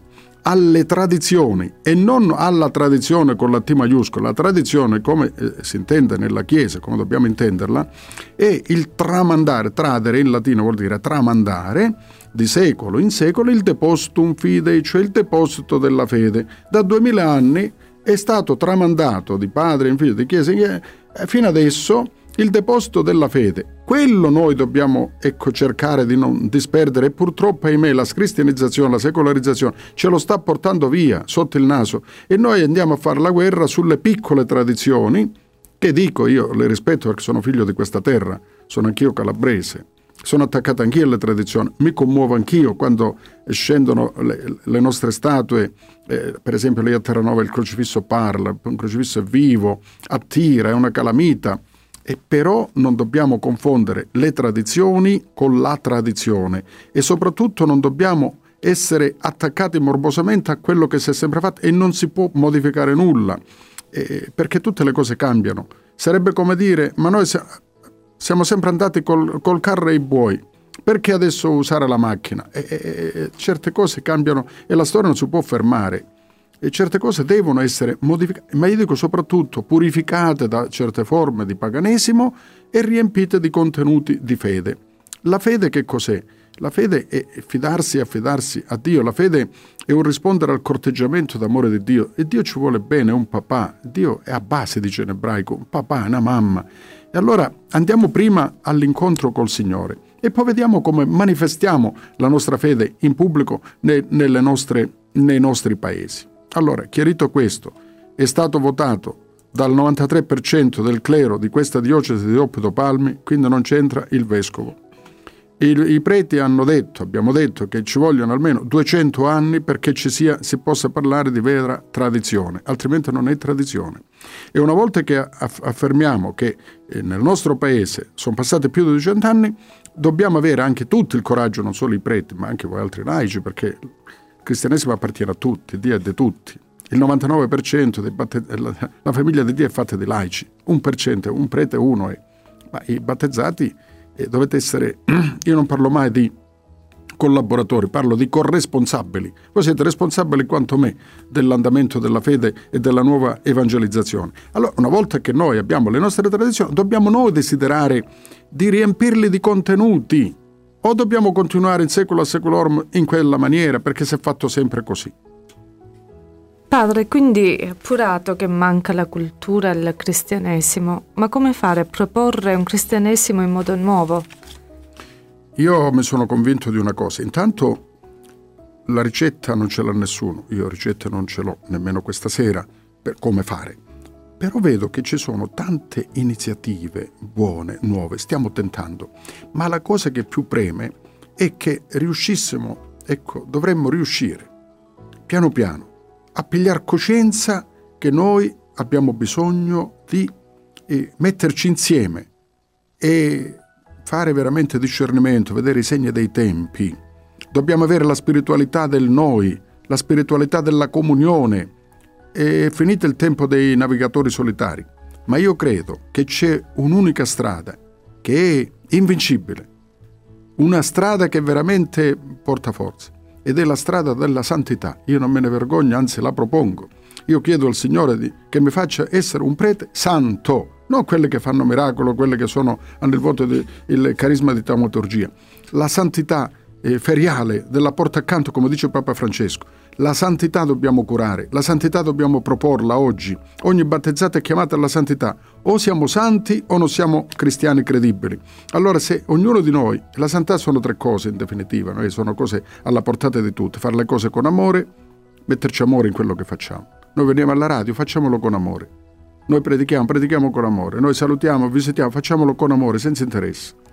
alle tradizioni e non alla tradizione con la T maiuscola. La tradizione, come eh, si intende nella Chiesa, come dobbiamo intenderla, è il tramandare, tradere in latino vuol dire tramandare, di secolo in secolo il depositum fidei, cioè il deposito della fede. Da duemila anni è stato tramandato di padre in figlio, di chiesa in chiesa, fino adesso il deposito della fede. Quello noi dobbiamo ecco, cercare di non disperdere. E purtroppo, ahimè, la scristianizzazione, la secolarizzazione ce lo sta portando via sotto il naso. E noi andiamo a fare la guerra sulle piccole tradizioni che dico io, le rispetto perché sono figlio di questa terra, sono anch'io calabrese, sono attaccato anch'io alle tradizioni, mi commuovo anch'io quando scendono le, le nostre statue, eh, per esempio lì a Terranova il crocifisso parla, un crocifisso è vivo, attira, è una calamita e però non dobbiamo confondere le tradizioni con la tradizione e soprattutto non dobbiamo essere attaccati morbosamente a quello che si è sempre fatto e non si può modificare nulla, eh, perché tutte le cose cambiano. Sarebbe come dire, ma noi siamo sempre andati col, col carro e i buoi, perché adesso usare la macchina? E, e, certe cose cambiano e la storia non si può fermare e certe cose devono essere modificate, ma io dico soprattutto purificate da certe forme di paganesimo e riempite di contenuti di fede. La fede che cos'è? La fede è fidarsi e affidarsi a Dio, la fede è un rispondere al corteggiamento d'amore di Dio e Dio ci vuole bene, è un papà, Dio è a base, dice in ebraico, un papà, una mamma. E allora andiamo prima all'incontro col Signore e poi vediamo come manifestiamo la nostra fede in pubblico nei, nostre, nei nostri paesi. Allora, chiarito questo, è stato votato dal 93% del clero di questa diocesi di Oppido Palmi, quindi non c'entra il vescovo. I, I, preti hanno detto, abbiamo detto, che ci vogliono almeno 200 anni perché ci sia, si possa parlare di vera tradizione, altrimenti non è tradizione. E una volta che affermiamo che eh, nel nostro paese sono passati più di 200 anni, dobbiamo avere anche tutto il coraggio, non solo i preti, ma anche voi altri laici, perché cristianesimo appartiene a tutti, Dio è di tutti. Il 99% dei la, famiglia di Dio è fatta di laici, un per cento, un prete uno è. Ma i battezzati eh, dovete essere, io non parlo mai di collaboratori, parlo di corresponsabili. Voi siete responsabili quanto me dell'andamento della fede e della nuova evangelizzazione. Allora, una volta che noi abbiamo le nostre tradizioni, dobbiamo noi desiderare di riempirli di contenuti o dobbiamo continuare in secolo a seculorum in quella maniera perché si è fatto sempre così. Padre, quindi è appurato che manca la cultura e il cristianesimo, ma come fare a proporre un cristianesimo in modo nuovo? Io mi sono convinto di una cosa. Intanto la ricetta non ce l'ha nessuno, io ricette non ce l'ho nemmeno questa sera per come fare. Però vedo che ci sono tante iniziative buone, nuove, stiamo tentando, ma la cosa che più preme è che riuscissimo, ecco, dovremmo riuscire piano piano a pigliare coscienza che noi abbiamo bisogno di eh, metterci insieme e fare veramente discernimento, vedere i segni dei tempi. Dobbiamo avere la spiritualità del noi, la spiritualità della comunione. È finito il tempo dei navigatori solitari, ma io credo che c'è un'unica strada che è invincibile, una strada che veramente porta forza ed è la strada della santità. Io non me ne vergogno, anzi la propongo. Io chiedo al Signore di, che mi faccia essere un prete santo, non quelli che fanno miracolo, quelli che sono, hanno il voto del carisma di taumaturgia. La santità eh, feriale della porta accanto, come dice Papa Francesco. La santità dobbiamo curare, la santità dobbiamo proporla oggi. Ogni battezzata è chiamata alla santità. O siamo santi o non siamo cristiani credibili. Allora se ognuno di noi, la santità sono tre cose in definitiva, noi sono cose alla portata di tutti, fare le cose con amore, metterci amore in quello che facciamo. Noi veniamo alla radio, facciamolo con amore. Noi predichiamo, predichiamo con amore. Noi salutiamo, visitiamo, facciamolo con amore, senza interesse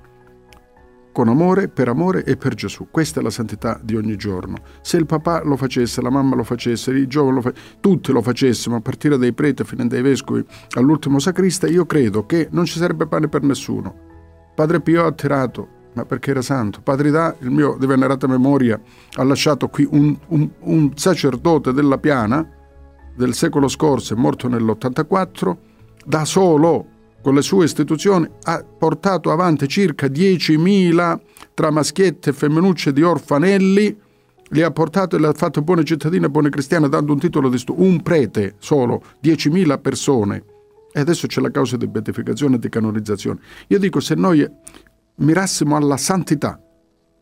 con amore, per amore e per Gesù. Questa è la santità di ogni giorno. Se il papà lo facesse, la mamma lo facesse, i giovani lo facessero, tutti lo facessimo, a partire dai preti fino dai vescovi all'ultimo sacrista, io credo che non ci sarebbe pane per nessuno. Padre Pio ha attirato, ma perché era santo. Padre Da, il mio di venerata memoria, ha lasciato qui un, un, un sacerdote della Piana del secolo scorso, morto nell'84, da solo con le sue istituzioni ha portato avanti circa 10.000 tra maschiette e femminucce di orfanelli, li ha portato e li ha fatto buone cittadine buone cristiane dando un titolo di studio, un prete solo, 10.000 persone. E adesso c'è la causa di beatificazione e di canonizzazione. Io dico, se noi mirassimo alla santità,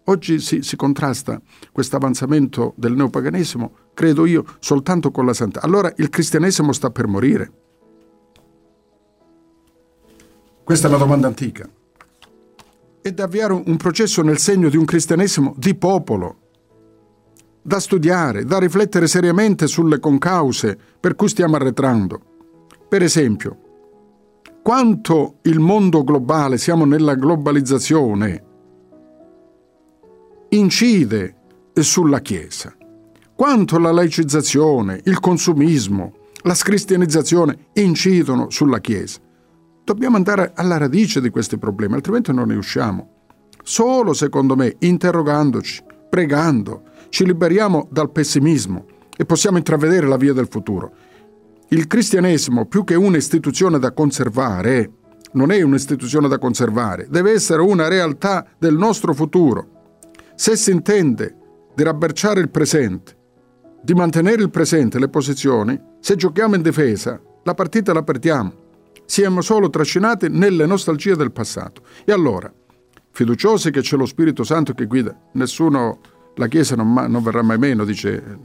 oggi si, si contrasta questo avanzamento del neopaganesimo, credo io, soltanto con la santità. Allora il cristianesimo sta per morire. Questa è la domanda antica. Ed avviare un processo nel segno di un cristianesimo di popolo, da studiare, da riflettere seriamente sulle concause per cui stiamo arretrando. Per esempio, quanto il mondo globale, siamo nella globalizzazione, incide sulla Chiesa, quanto la laicizzazione, il consumismo, la scristianizzazione incidono sulla Chiesa. Dobbiamo andare alla radice di questi problemi, altrimenti non ne usciamo. Solo, secondo me, interrogandoci, pregando, ci liberiamo dal pessimismo e possiamo intravedere la via del futuro. Il cristianesimo, più che un'istituzione da conservare, non è un'istituzione da conservare, deve essere una realtà del nostro futuro. Se si intende di rabberciare il presente, di mantenere il presente, le posizioni, se giochiamo in difesa, la partita la perdiamo siamo solo trascinati nelle nostalgie del passato. E allora, fiduciosi che c'è lo Spirito Santo che guida. Nessuno, la Chiesa non, non verrà mai meno, dice,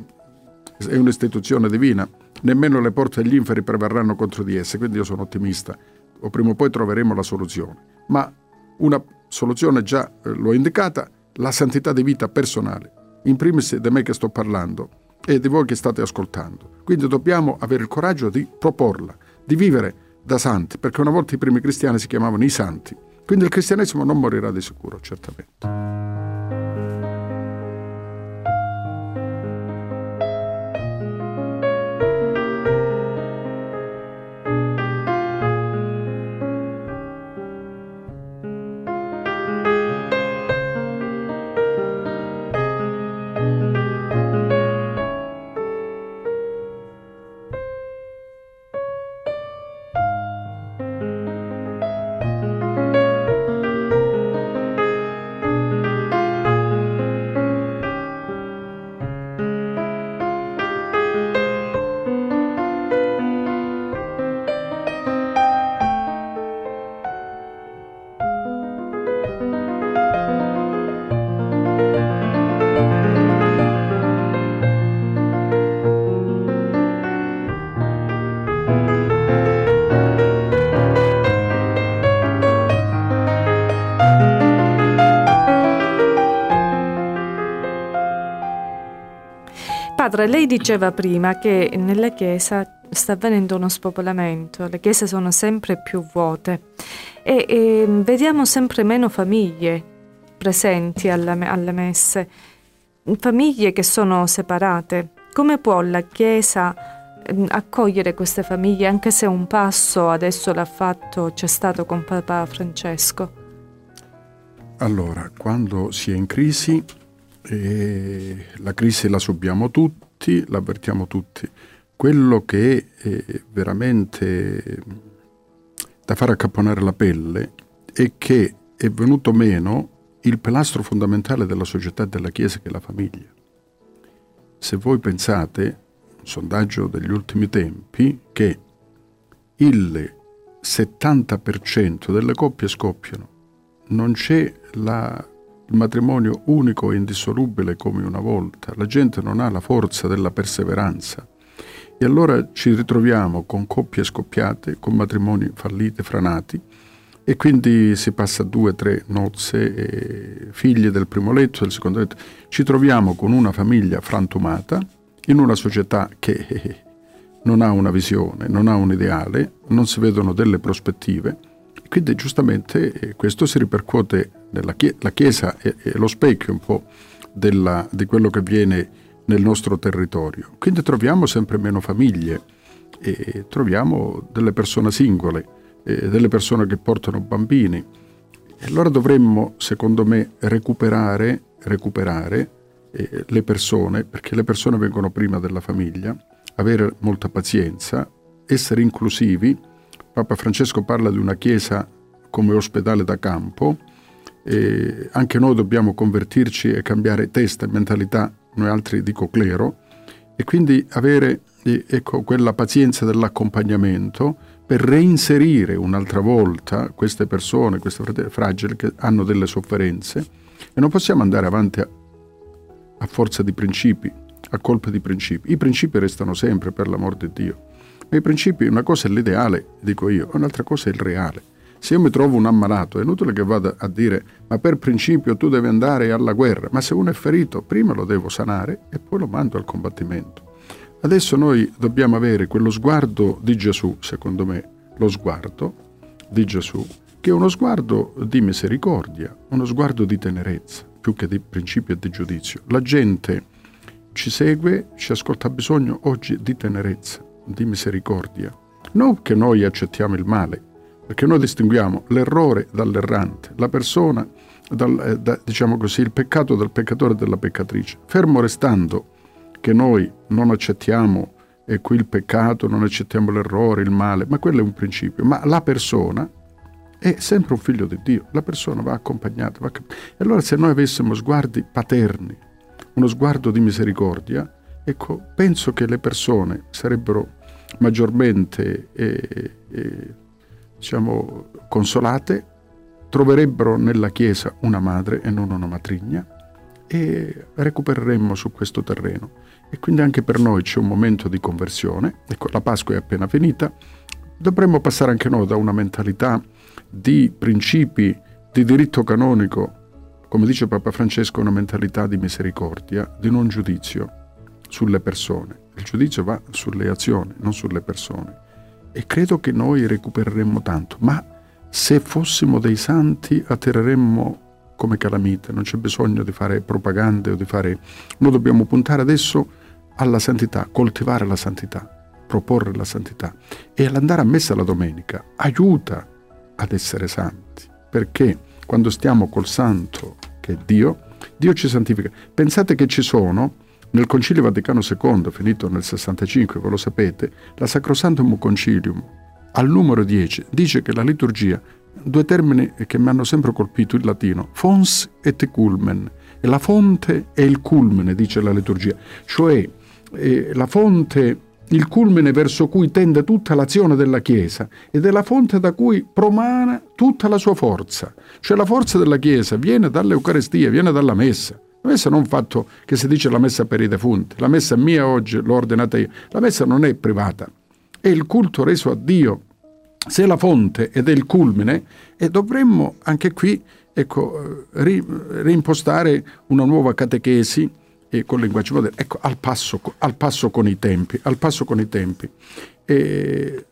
è un'istituzione divina, nemmeno le porte degli inferi prevarranno contro di esse, quindi io sono ottimista, o prima o poi troveremo la soluzione. Ma una soluzione già eh, l'ho indicata, la santità di vita personale, in primis di me che sto parlando e di voi che state ascoltando. Quindi dobbiamo avere il coraggio di proporla, di vivere da santi, perché una volta i primi cristiani si chiamavano i santi. Quindi il cristianesimo non morirà di sicuro, certamente. Padre, lei diceva prima che nella Chiesa sta avvenendo uno spopolamento, le chiese sono sempre più vuote e, e vediamo sempre meno famiglie presenti alla, alle messe, famiglie che sono separate. Come può la Chiesa mm, accogliere queste famiglie, anche se un passo adesso l'ha fatto, c'è stato con Papa Francesco? Allora, quando si è in crisi e la crisi la subiamo tutti, l'avvertiamo tutti. Quello che è veramente da fare accapponare la pelle è che è venuto meno il pilastro fondamentale della società e della Chiesa che è la famiglia. Se voi pensate, un sondaggio degli ultimi tempi, che il 70% delle coppie scoppiano, non c'è la il matrimonio unico e indissolubile come una volta, la gente non ha la forza della perseveranza. E allora ci ritroviamo con coppie scoppiate, con matrimoni falliti, franati, e quindi si passa due, tre nozze, figli del primo letto, del secondo letto. Ci troviamo con una famiglia frantumata, in una società che non ha una visione, non ha un ideale, non si vedono delle prospettive quindi giustamente eh, questo si ripercuote nella Chiesa, la Chiesa è, lo specchio un po' della, di quello che avviene nel nostro territorio. Quindi troviamo sempre meno famiglie, e troviamo delle persone singole, eh, delle persone che portano bambini. E allora dovremmo, secondo me, recuperare, recuperare eh, le persone, perché le persone vengono prima della famiglia, avere molta pazienza, essere inclusivi, Papa Francesco parla di una chiesa come ospedale da campo e anche noi dobbiamo convertirci e cambiare testa e mentalità, noi altri dico clero, e quindi avere ecco, quella pazienza dell'accompagnamento per reinserire un'altra volta queste persone, queste fragili che hanno delle sofferenze e non possiamo andare avanti a, a forza di principi, a colpe di principi. I principi restano sempre, per l'amor di Dio. Ma i principi, una cosa è l'ideale, dico io, un'altra cosa è il reale. Se io mi trovo un ammalato, è inutile che vada a dire ma per principio tu devi andare alla guerra, ma se uno è ferito prima lo devo sanare e poi lo mando al combattimento. Adesso noi dobbiamo avere quello sguardo di Gesù, secondo me, lo sguardo di Gesù, che è uno sguardo di misericordia, uno sguardo di tenerezza, più che di principio e di giudizio. La gente ci segue, ci ascolta, ha bisogno oggi di tenerezza, di misericordia. Non che noi accettiamo il male, perché noi distinguiamo l'errore dall'errante, la persona, dal, eh, da, diciamo così, il peccato dal peccatore e dalla peccatrice. Fermo restando che noi non accettiamo e qui il peccato, non accettiamo l'errore, il male, ma quello è un principio. Ma la persona è sempre un figlio di Dio, la persona va accompagnata. Va... E allora se noi avessimo sguardi paterni, uno sguardo di misericordia, ecco, penso che le persone sarebbero maggiormente eh, eh, diciamo, consolate, troverebbero nella Chiesa una madre e non una matrigna e recupereremmo su questo terreno. E quindi anche per noi c'è un momento di conversione, ecco la Pasqua è appena finita, dovremmo passare anche noi da una mentalità di principi di diritto canonico, come dice Papa Francesco, una mentalità di misericordia, di non giudizio sulle persone. Il giudizio va sulle azioni, non sulle persone. E credo che noi recupereremmo tanto, ma se fossimo dei santi atterreremmo come calamite, non c'è bisogno di fare propagande o di fare... Noi dobbiamo puntare adesso alla santità, coltivare la santità, proporre la santità e l'andare a messa la domenica aiuta ad essere santi, perché quando stiamo col santo che è Dio, Dio ci santifica. Pensate che ci sono nel Concilio Vaticano II, finito nel 65, voi lo sapete, la Sacrosantum Concilium, al numero 10, dice che la liturgia due termini che mi hanno sempre colpito in latino, fons et culmen. E la fonte è il culmine, dice la liturgia, cioè eh, la fonte, il culmine verso cui tende tutta l'azione della Chiesa ed è la fonte da cui promana tutta la sua forza. Cioè la forza della Chiesa viene dall'Eucarestia, viene dalla messa. La messa non fatto che si dice la messa per i defunti, la messa è mia oggi, l'ho ordinata io. La messa non è privata, è il culto reso a Dio se è la fonte ed è il culmine, e dovremmo anche qui ecco, ri, reimpostare una nuova catechesi eh, con linguaggio moderno, ecco, al passo, al passo, con i tempi. Al passo con i tempi. E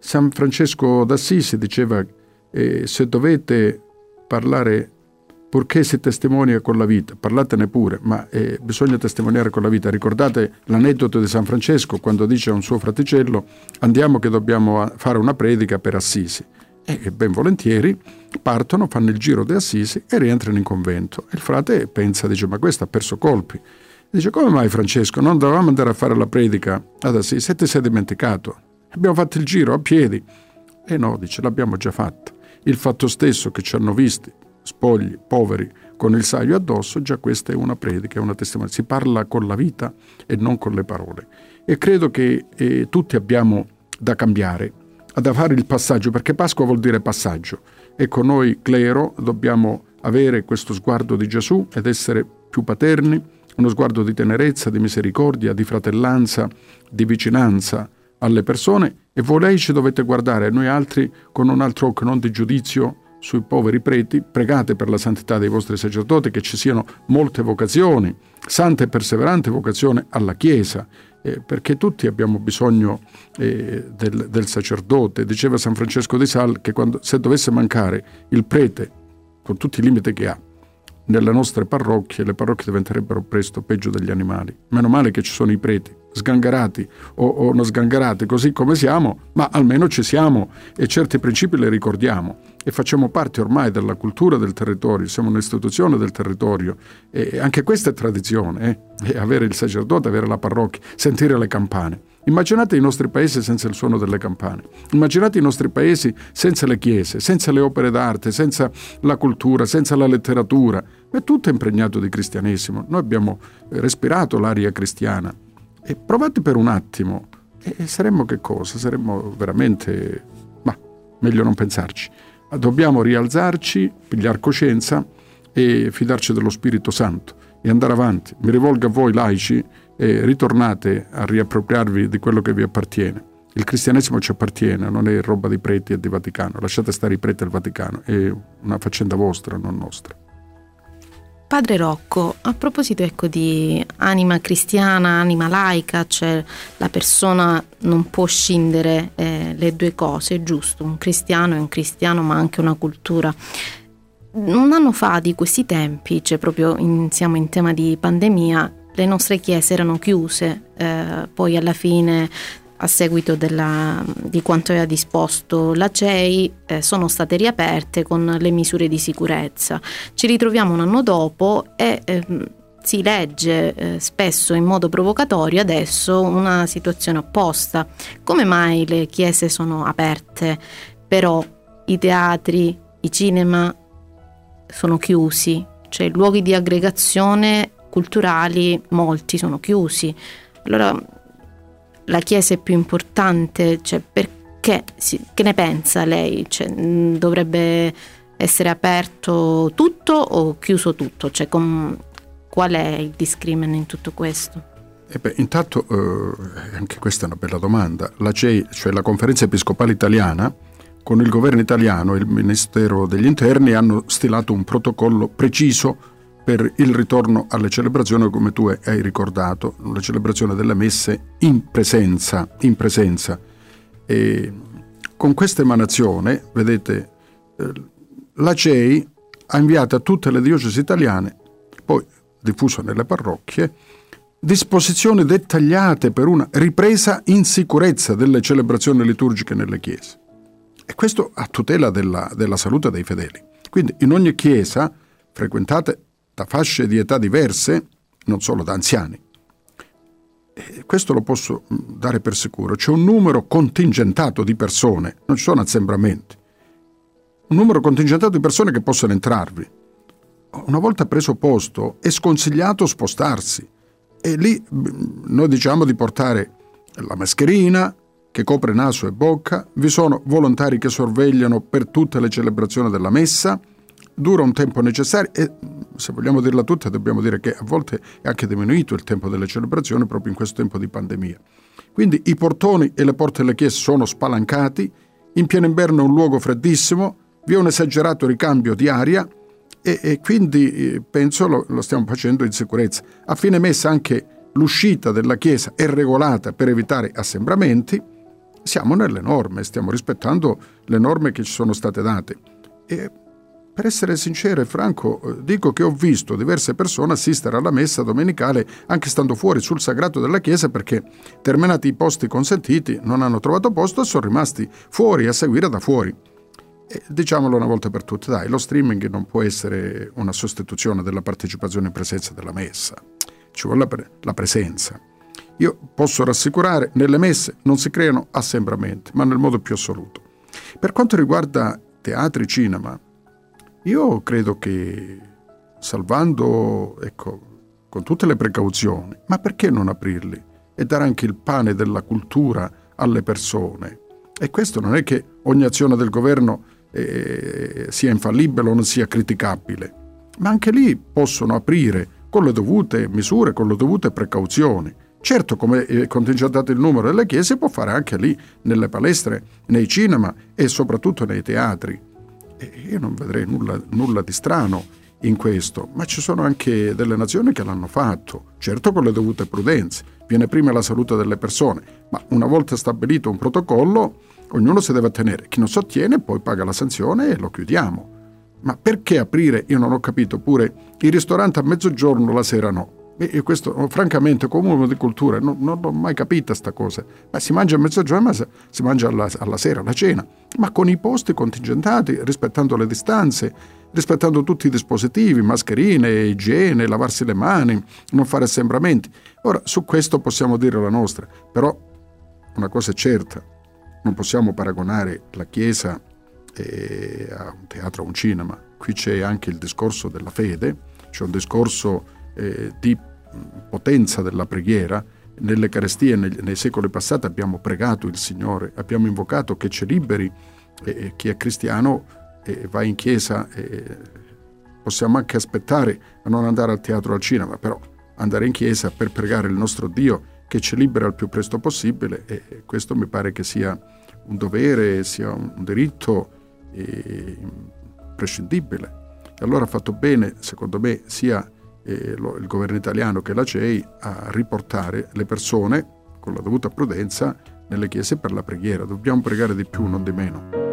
San Francesco d'Assisi diceva, eh, se dovete parlare purché si testimonia con la vita, parlatene pure, ma eh, bisogna testimoniare con la vita. Ricordate l'aneddoto di San Francesco quando dice a un suo fraticello andiamo che dobbiamo fare una predica per Assisi. E ben volentieri partono, fanno il giro di Assisi e rientrano in convento. Il frate pensa, dice ma questo ha perso colpi. Dice come mai Francesco non dovevamo andare a fare la predica ad Assisi e ti sei dimenticato? Abbiamo fatto il giro a piedi. E no, dice l'abbiamo già fatto. Il fatto stesso che ci hanno visti spogli, poveri, con il saio addosso, già questa è una predica, è una testimonianza. Si parla con la vita e non con le parole. E credo che eh, tutti abbiamo da cambiare, da fare il passaggio, perché Pasqua vuol dire passaggio. Ecco, noi clero dobbiamo avere questo sguardo di Gesù ed essere più paterni, uno sguardo di tenerezza, di misericordia, di fratellanza, di vicinanza alle persone e voi lei ci dovete guardare, noi altri con un altro occhio, non di giudizio sui poveri preti, pregate per la santità dei vostri sacerdoti, che ci siano molte vocazioni, santa e perseverante vocazione alla Chiesa, eh, perché tutti abbiamo bisogno eh, del, del, sacerdote. Diceva San Francesco di Sal che quando, se dovesse mancare il prete, con tutti i limiti che ha, nelle nostre parrocchie, le parrocchie diventerebbero presto peggio degli animali. Meno male che ci sono i preti, sgangherati o, o non sgangherati, così come siamo, ma almeno ci siamo e certi principi li ricordiamo e facciamo parte ormai della cultura del territorio, siamo un'istituzione del territorio e anche questa è tradizione, eh? avere il sacerdote, avere la parrocchia, sentire le campane. Immaginate i nostri paesi senza il suono delle campane, immaginate i nostri paesi senza le chiese, senza le opere d'arte, senza la cultura, senza la letteratura, è tutto impregnato di cristianesimo. Noi abbiamo respirato l'aria cristiana e provate per un attimo e saremmo che cosa? Saremmo veramente... ma meglio non pensarci. Dobbiamo rialzarci, pigliar coscienza e fidarci dello Spirito Santo e andare avanti. Mi rivolgo a voi laici e ritornate a riappropriarvi di quello che vi appartiene. Il cristianesimo ci appartiene, non è roba di preti e di Vaticano. Lasciate stare i preti al Vaticano, è una faccenda vostra, non nostra. Padre Rocco, a proposito ecco, di anima cristiana, anima laica, cioè la persona non può scindere eh, le due cose, giusto, un cristiano è un cristiano ma anche una cultura. Un anno fa di questi tempi, cioè proprio in, siamo in tema di pandemia, le nostre chiese erano chiuse, eh, poi alla fine a seguito della, di quanto aveva disposto la CEI eh, sono state riaperte con le misure di sicurezza. Ci ritroviamo un anno dopo e eh, si legge eh, spesso in modo provocatorio adesso una situazione opposta. Come mai le chiese sono aperte, però i teatri, i cinema sono chiusi, cioè luoghi di aggregazione culturali, molti sono chiusi. Allora la Chiesa è più importante, cioè perché, che ne pensa lei? Cioè, dovrebbe essere aperto tutto o chiuso tutto? Cioè, com- qual è il discrimen in tutto questo? Eh beh, intanto, eh, anche questa è una bella domanda, la CEI, cioè la Conferenza Episcopale Italiana, con il governo italiano e il Ministero degli Interni hanno stilato un protocollo preciso per il ritorno alle celebrazioni, come tu hai ricordato, la celebrazione delle messe in presenza. In presenza. E con questa emanazione, vedete, eh, la CEI ha inviato a tutte le diocesi italiane, poi diffuso nelle parrocchie, disposizioni dettagliate per una ripresa in sicurezza delle celebrazioni liturgiche nelle chiese. E questo a tutela della, della salute dei fedeli. Quindi in ogni chiesa, frequentate da fasce di età diverse, non solo da anziani, e questo lo posso mm, dare per sicuro, c'è un numero contingentato di persone, non ci sono assembramenti, un numero contingentato di persone che possono entrarvi. Una volta preso posto è sconsigliato spostarsi. E lì mm, noi diciamo di portare la mascherina che copre naso e bocca, vi sono volontari che sorvegliano per tutte le celebrazioni della messa, dura un tempo necessario e se vogliamo dirla tutta dobbiamo dire che a volte è anche diminuito il tempo delle celebrazioni proprio in questo tempo di pandemia. Quindi i portoni e le porte delle chiese sono spalancati, in pieno inverno è un luogo freddissimo, vi è un esagerato ricambio di aria e, e quindi eh, penso lo, lo stiamo facendo in sicurezza. A fine messa anche l'uscita della chiesa è regolata per evitare assembramenti, siamo nelle norme, stiamo rispettando le norme che ci sono state date. E per essere sincero e franco, eh, dico che ho visto diverse persone assistere alla messa domenicale anche stando fuori sul sagrato della chiesa perché, terminati i posti consentiti, non hanno trovato posto e sono rimasti fuori a seguire da fuori. E diciamolo una volta per tutte, dai, lo streaming non può essere una sostituzione della partecipazione in presenza della messa, ci vuole la presenza. Io posso rassicurare, nelle messe non si creano assembramenti, ma nel modo più assoluto. Per quanto riguarda teatri, cinema, io credo che salvando, ecco, con tutte le precauzioni, ma perché non aprirli e dare anche il pane della cultura alle persone? E questo non è che ogni azione del governo eh, sia infallibile o non sia criticabile, ma anche lì possono aprire con le dovute misure, con le dovute precauzioni. Certo, come è contingentato il numero delle chiese, può fare anche lì, nelle palestre, nei cinema e soprattutto nei teatri. Io non vedrei nulla, nulla di strano in questo, ma ci sono anche delle nazioni che l'hanno fatto, certo con le dovute prudenze. Viene prima la salute delle persone, ma una volta stabilito un protocollo, ognuno si deve attenere. Chi non si ottiene poi paga la sanzione e lo chiudiamo. Ma perché aprire, io non ho capito, pure il ristorante a mezzogiorno, la sera no? Io questo, francamente, come uomo di cultura, non, non l'ho mai capita sta cosa. Ma si mangia a mezzogiorno, ma si mangia alla, alla sera, alla cena, ma con i posti contingentati, rispettando le distanze, rispettando tutti i dispositivi, mascherine, igiene, lavarsi le mani, non fare assembramenti. Ora, su questo possiamo dire la nostra, però una cosa è certa, non possiamo paragonare la Chiesa eh, a un teatro, a un cinema. Qui c'è anche il discorso della fede, c'è un discorso eh, di potenza della preghiera, nelle carestie nei, nei, secoli passati abbiamo pregato il Signore, abbiamo invocato che ci liberi e chi è cristiano e va in chiesa e possiamo anche aspettare a non andare al teatro o al cinema, però andare in chiesa per pregare il nostro Dio che ci libera il più presto possibile e questo mi pare che sia un dovere, sia un diritto imprescindibile. E allora ha fatto bene, secondo me, sia eh, lo, il governo italiano che la CEI a riportare le persone con la dovuta prudenza nelle chiese per la preghiera. Dobbiamo pregare di più, non di meno.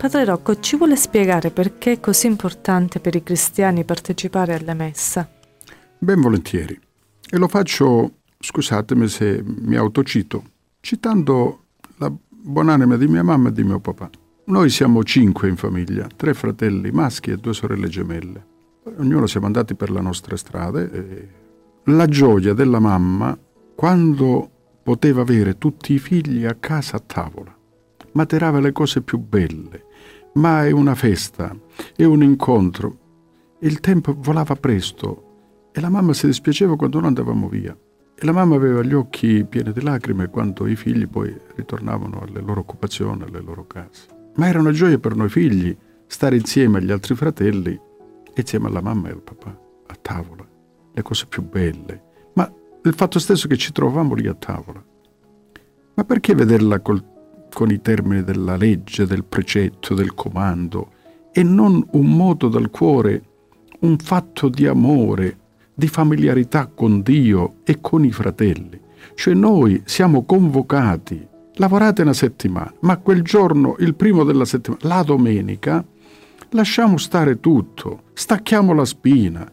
Padre Rocco, ci vuole spiegare perché è così importante per i cristiani partecipare alle messa? Ben volentieri. E lo faccio, scusatemi se mi autocito, citando la buonanima di mia mamma e di mio papà. Noi siamo cinque in famiglia, tre fratelli maschi e due sorelle gemelle. Ognuno siamo andati per le nostre strade. la gioia della mamma quando poteva avere tutti i figli a casa a tavola materava le cose più belle, ma è una festa, è un incontro. Il tempo volava presto e la mamma si dispiaceva quando noi andavamo via. E la mamma aveva gli occhi pieni di lacrime quando i figli poi ritornavano alle loro occupazioni, alle loro case. Ma era una gioia per noi figli stare insieme agli altri fratelli, insieme alla mamma e al papà, a tavola, le cose più belle. Ma il fatto stesso che ci trovavamo lì a tavola. Ma perché vederla col con i termini della legge, del precetto, del comando, e non un moto dal cuore, un fatto di amore, di familiarità con Dio e con i fratelli. Cioè noi siamo convocati, lavorate una settimana, ma quel giorno, il primo della settimana, la domenica, lasciamo stare tutto, stacchiamo la spina,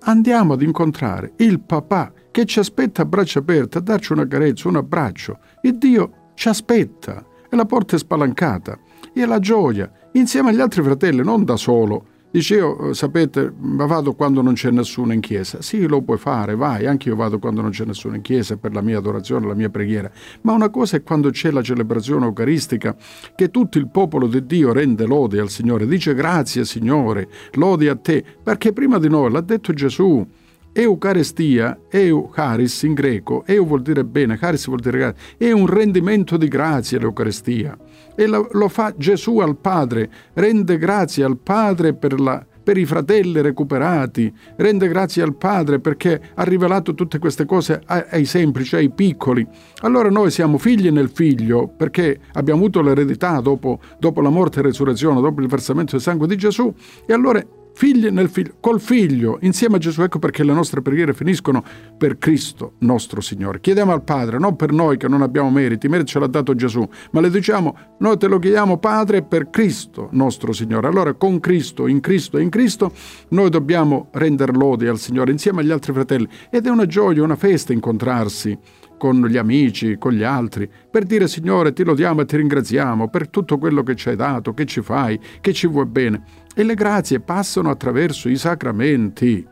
andiamo ad incontrare il papà che ci aspetta a braccia aperte a darci una carezza, un abbraccio. E Dio ci aspetta e la porta è spalancata. E la gioia, insieme agli altri fratelli, non da solo. Dice io, eh, sapete, vado quando non c'è nessuno in chiesa. Sì, lo puoi fare, vai, anche io vado quando non c'è nessuno in chiesa per la mia adorazione, la mia preghiera. Ma una cosa è quando c'è la celebrazione eucaristica, che tutto il popolo di Dio rende lode al Signore, dice grazie Signore, lode a te, perché prima di noi l'ha detto Gesù. Eucaristia, eucharis in greco, eu vuol dire bene, charis vuol dire grazie, è un rendimento di grazie l'Eucaristia. E lo, lo, fa Gesù al Padre, rende grazie al Padre per, la, per i fratelli recuperati, rende grazie al Padre perché ha rivelato tutte queste cose ai, ai semplici, ai piccoli. Allora noi siamo figli nel figlio perché abbiamo avuto l'eredità dopo, dopo la morte e resurrezione, dopo il versamento del sangue di Gesù, e allora figli nel figlio, col figlio, insieme a Gesù. Ecco perché le nostre preghiere finiscono per Cristo nostro Signore. Chiediamo al Padre, non per noi che non abbiamo meriti, i meriti ce l'ha dato Gesù, ma le diciamo, noi te lo chiediamo Padre per Cristo nostro Signore. Allora con Cristo, in Cristo e in Cristo, noi dobbiamo rendere lodi al Signore insieme agli altri fratelli. Ed è una gioia, una festa incontrarsi con gli amici, con gli altri, per dire Signore ti lodiamo e ti ringraziamo per tutto quello che ci hai dato, che ci fai, che ci vuoi bene. E le grazie passano attraverso i sacramenti.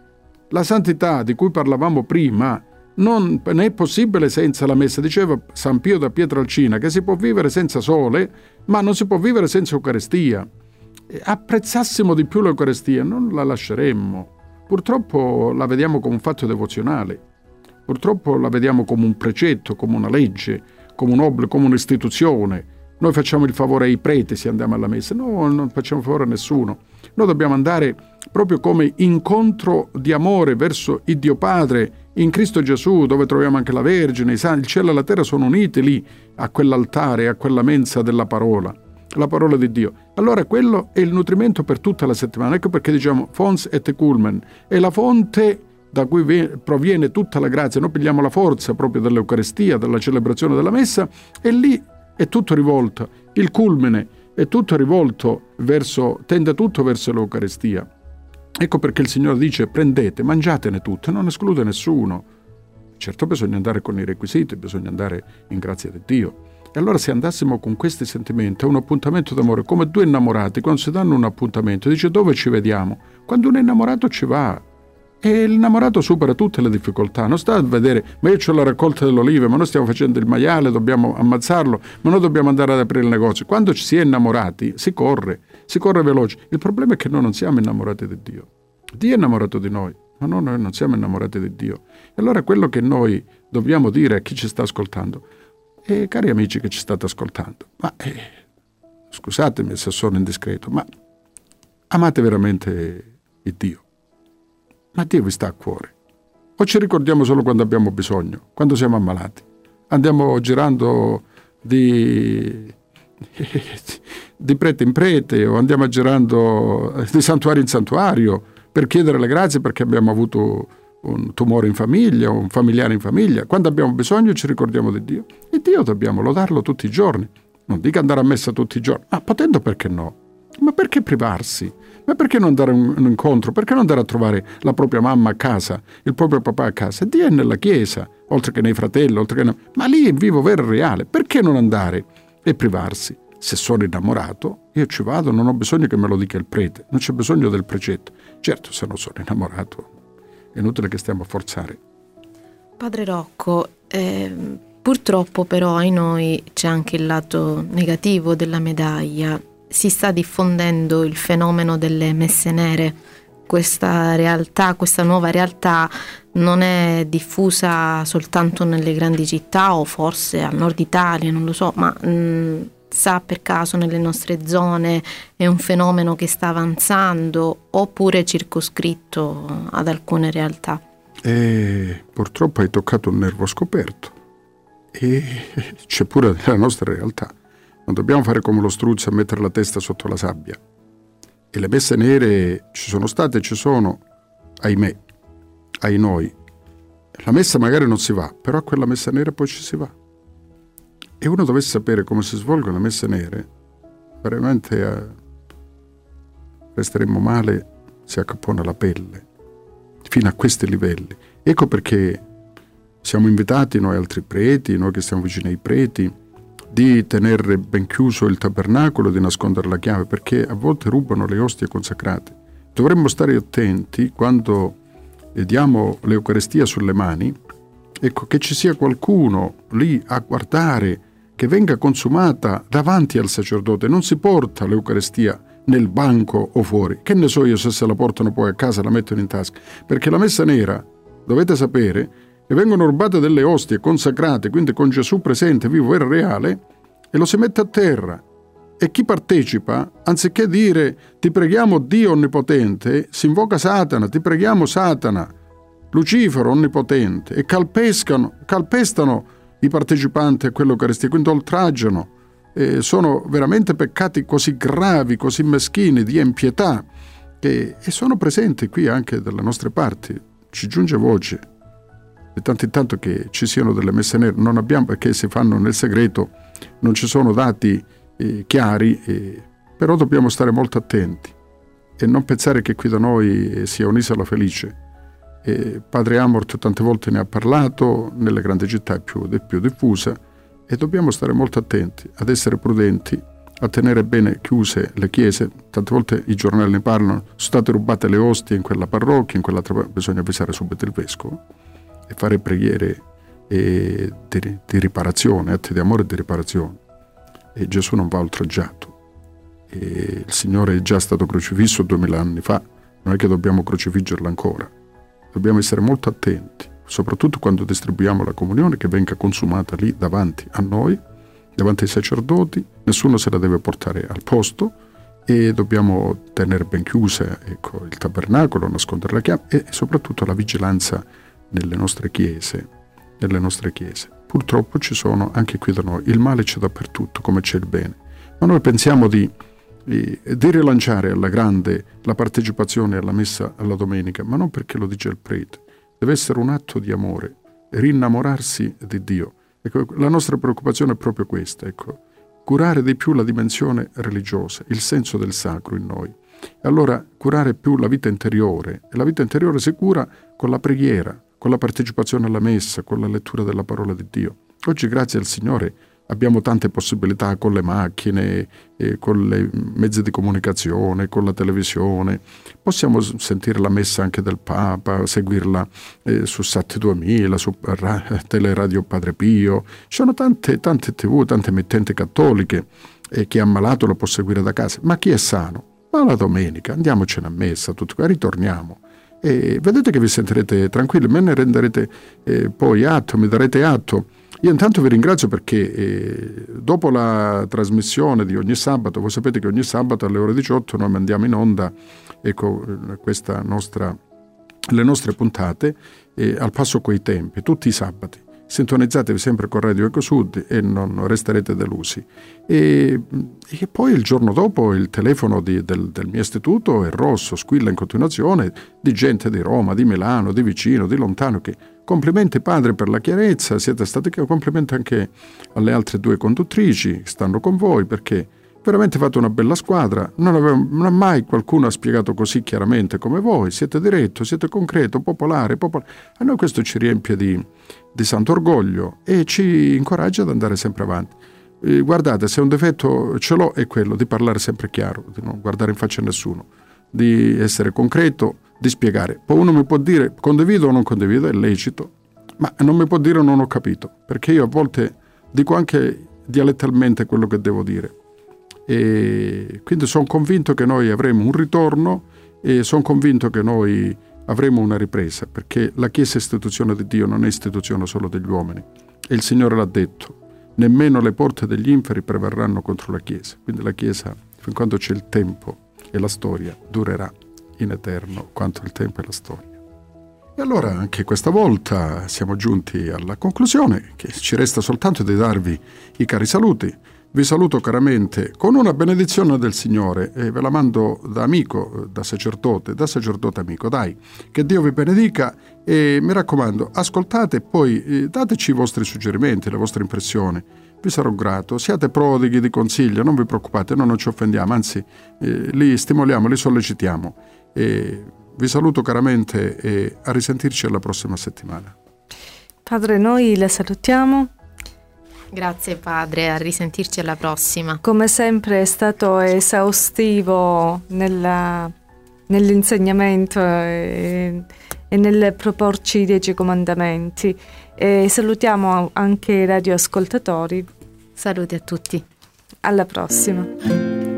La santità di cui parlavamo prima non è possibile senza la messa. Diceva San Pio da Pietralcina che si può vivere senza sole, ma non si può vivere senza Eucaristia. Apprezzassimo di più l'Eucaristia, non la lasceremmo. Purtroppo la vediamo come un fatto devozionale. Purtroppo la vediamo come un precetto, come una legge, come un obbligo, come un'istituzione. Noi facciamo il favore ai preti se andiamo alla messa, no, non facciamo favore a nessuno. Noi dobbiamo andare proprio come incontro di amore verso il Dio Padre in Cristo Gesù, dove troviamo anche la Vergine, il cielo e la terra sono uniti lì a quell'altare, a quella mensa della parola, la parola di Dio. Allora quello è il nutrimento per tutta la settimana. Ecco perché diciamo fons et culmen, è la fonte da cui proviene tutta la grazia, noi pigliamo la forza proprio dall'Eucaristia, dalla celebrazione della messa e lì è tutto rivolto, il culmine è tutto rivolto verso, tende tutto verso l'Eucaristia. Ecco perché il Signore dice prendete, mangiatene tutte, non esclude nessuno. Certo bisogna andare con i requisiti, bisogna andare in grazia di Dio. E allora se andassimo con questi sentimenti a un appuntamento d'amore, come due innamorati, quando si danno un appuntamento, dice dove ci vediamo? Quando un innamorato ci va, e l'innamorato supera tutte le difficoltà, non sta a vedere, ma io ho la raccolta delle olive, ma noi stiamo facendo il maiale, dobbiamo ammazzarlo, ma noi dobbiamo andare ad aprire il negozio. Quando ci si è innamorati, si corre, si corre veloce. Il problema è che noi non siamo innamorati di Dio. Dio è innamorato di noi, ma noi non siamo innamorati di Dio. E allora quello che noi dobbiamo dire a chi ci sta ascoltando, e cari amici che ci state ascoltando, ma eh, scusatemi se sono indiscreto, ma amate veramente Dio ma Dio vi sta a cuore. O ci ricordiamo solo quando abbiamo bisogno, quando siamo ammalati. Andiamo girando di, di prete in prete o andiamo girando di santuario in santuario per chiedere le grazie perché abbiamo avuto un tumore in famiglia un familiare in famiglia. Quando abbiamo bisogno ci ricordiamo di Dio. E Dio dobbiamo lodarlo tutti i giorni. Non dica andare a messa tutti i giorni, ma potendo perché no? Ma perché privarsi? Ma perché non andare a un, incontro? Perché non andare a trovare la propria mamma a casa, il proprio papà a casa? Dio è nella chiesa, oltre che nei fratelli, oltre che... Ma lì è vivo, vero e reale. Perché non andare e privarsi? Se sono innamorato, io ci vado, non ho bisogno che me lo dica il prete, non c'è bisogno del precetto. Certo, se non sono innamorato, è inutile che stiamo a forzare. Padre Rocco, eh, purtroppo però ai noi c'è anche il lato negativo della medaglia si sta diffondendo il fenomeno delle messe nere. Questa realtà, questa nuova realtà non è diffusa soltanto nelle grandi città o forse al nord Italia, non lo so, ma mh, mm, sa per caso nelle nostre zone è un fenomeno che sta avanzando oppure circoscritto ad alcune realtà? E purtroppo hai toccato un nervo scoperto e c'è pure nella nostra realtà. Non dobbiamo fare come lo struzzo e mettere la testa sotto la sabbia. E le messe nere ci sono state e ci sono, ahimè, ai noi. La messa magari non si va, però a quella messa nera poi ci si va. E uno dovesse sapere come si svolgono le messe nere, veramente eh, resteremmo male, si accappona la pelle, fino a questi livelli. Ecco perché siamo invitati noi altri preti, noi che stiamo vicini ai preti, di tenere ben chiuso il tabernacolo, di nascondere la chiave, perché a volte rubano le ostie consacrate. Dovremmo stare attenti quando diamo l'Eucarestia sulle mani, ecco, che ci sia qualcuno lì a guardare che venga consumata davanti al sacerdote. Non si porta l'Eucarestia nel banco o fuori. Che ne so io se se la portano poi a casa e la mettono in tasca? Perché la messa nera, dovete sapere, e vengono rubate delle ostie consacrate, quindi con Gesù presente, vivo e reale, e lo si mette a terra. E chi partecipa, anziché dire ti preghiamo Dio Onnipotente, si invoca Satana, ti preghiamo Satana, Lucifero Onnipotente, e calpestano, i partecipanti a quell'Eucaristia, quindi oltraggiano. E sono veramente peccati così gravi, così meschini, di impietà, che e sono presenti qui anche dalle nostre parti. Ci giunge voce di tanto in tanto che ci siano delle messe nere, non abbiamo perché si fanno nel segreto, non ci sono dati eh, chiari, eh, però dobbiamo stare molto attenti e non pensare che qui da noi eh, sia un'isola felice. E Padre Amort tante volte ne ha parlato, nelle grandi città è più, è più diffusa e dobbiamo stare molto attenti, ad essere prudenti, a tenere bene chiuse le chiese. Tante volte i giornali ne parlano, sono state rubate le ostie in quella parrocchia, in quell'altra bisogna avvisare subito il vescovo e fare preghiere e di, di, riparazione, atti di amore e di riparazione. E Gesù non va oltraggiato. E il Signore è già stato crocifisso duemila anni fa, non è che dobbiamo crocifiggerlo ancora. Dobbiamo essere molto attenti, soprattutto quando distribuiamo la comunione che venga consumata lì davanti a noi, davanti ai sacerdoti, nessuno se la deve portare al posto e dobbiamo tenere ben chiusa ecco, il tabernacolo, nascondere la chiave e soprattutto la vigilanza nelle nostre chiese, nelle nostre chiese. Purtroppo ci sono anche qui da noi, il male c'è dappertutto come c'è il bene, ma noi pensiamo di, di, di rilanciare alla grande la partecipazione alla messa alla domenica, ma non perché lo dice il prete, deve essere un atto di amore, rinnamorarsi di Dio. Ecco, la nostra preoccupazione è proprio questa, ecco, curare di più la dimensione religiosa, il senso del sacro in noi. E allora curare più la vita interiore, e la vita interiore si cura con la preghiera, con la partecipazione alla messa, con la lettura della parola di Dio. Oggi, grazie al Signore, abbiamo tante possibilità con le macchine, eh, con i mezzi di comunicazione, con la televisione. Possiamo sentire la messa anche del Papa, seguirla eh, su Sat 2000, su ra- Teleradio Padre Pio. Ci sono tante, tante tv, tante emittenti cattoliche e chi è ammalato lo può seguire da casa. Ma chi è sano? Ma la domenica andiamocene a messa, tutto qua, ritorniamo e vedete che vi sentirete tranquilli, me ne renderete eh, poi atto, mi darete atto. Io intanto vi ringrazio perché eh, dopo la trasmissione di ogni sabato, voi sapete che ogni sabato alle ore 18 noi mandiamo in onda ecco, nostra, le nostre puntate eh, al passo coi tempi, tutti i sabati sintonizzatevi sempre con Radio EcoSud e non resterete delusi. E, e, poi il giorno dopo il telefono di, del, del, mio istituto è rosso, squilla in continuazione di gente di Roma, di Milano, di vicino, di lontano che Complimenti padre per la chiarezza, siete stati complimenti anche alle altre due conduttrici che stanno con voi perché veramente fate una bella squadra, non, avevo, non mai qualcuno ha spiegato così chiaramente come voi, siete diretto, siete concreto, popolare, popolare. A noi questo ci riempie di, di santo orgoglio e ci incoraggia ad andare sempre avanti. Guardate, se un difetto ce l'ho è quello di parlare sempre chiaro, di non guardare in faccia a nessuno, di essere concreto, di spiegare. Poi uno mi può dire condivido o non condivido, è lecito, ma non mi può dire non ho capito, perché io a volte dico anche dialettalmente quello che devo dire. E quindi sono convinto che noi avremo un ritorno e sono convinto che noi avremo una ripresa, perché la Chiesa è istituzione di Dio, non è istituzione solo degli uomini. E il Signore l'ha detto, nemmeno le porte degli inferi prevarranno contro la Chiesa. Quindi la Chiesa, fin quando c'è il tempo e la storia, durerà in eterno quanto il tempo e la storia. E allora anche questa volta siamo giunti alla conclusione, che ci resta soltanto di darvi i cari saluti. Vi saluto caramente con una benedizione del Signore e ve la mando da amico, da sacerdote, da sacerdote amico. Dai, che Dio vi benedica e mi raccomando, ascoltate e poi eh, dateci i vostri suggerimenti, le vostre impressioni. Vi sarò grato, siate prodighi di consiglio, non vi preoccupate, noi non ci offendiamo, anzi eh, li stimoliamo, li sollecitiamo. E vi saluto caramente e a risentirci alla prossima settimana. Padre, noi la salutiamo Grazie padre, a risentirci alla prossima. Come sempre è stato esaustivo nella, nell'insegnamento e, e, nel proporci i dieci comandamenti. E salutiamo anche i radioascoltatori. Saluti a tutti. Alla prossima.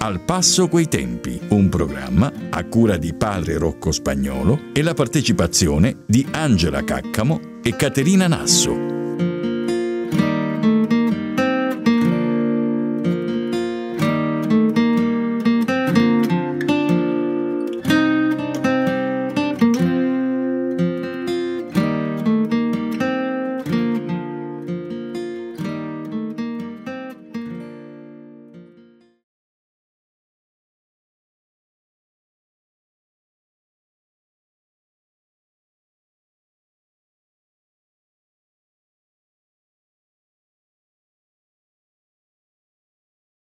Al passo coi tempi, un programma a cura di padre Rocco Spagnolo e la partecipazione di Angela Caccamo e Caterina Nasso.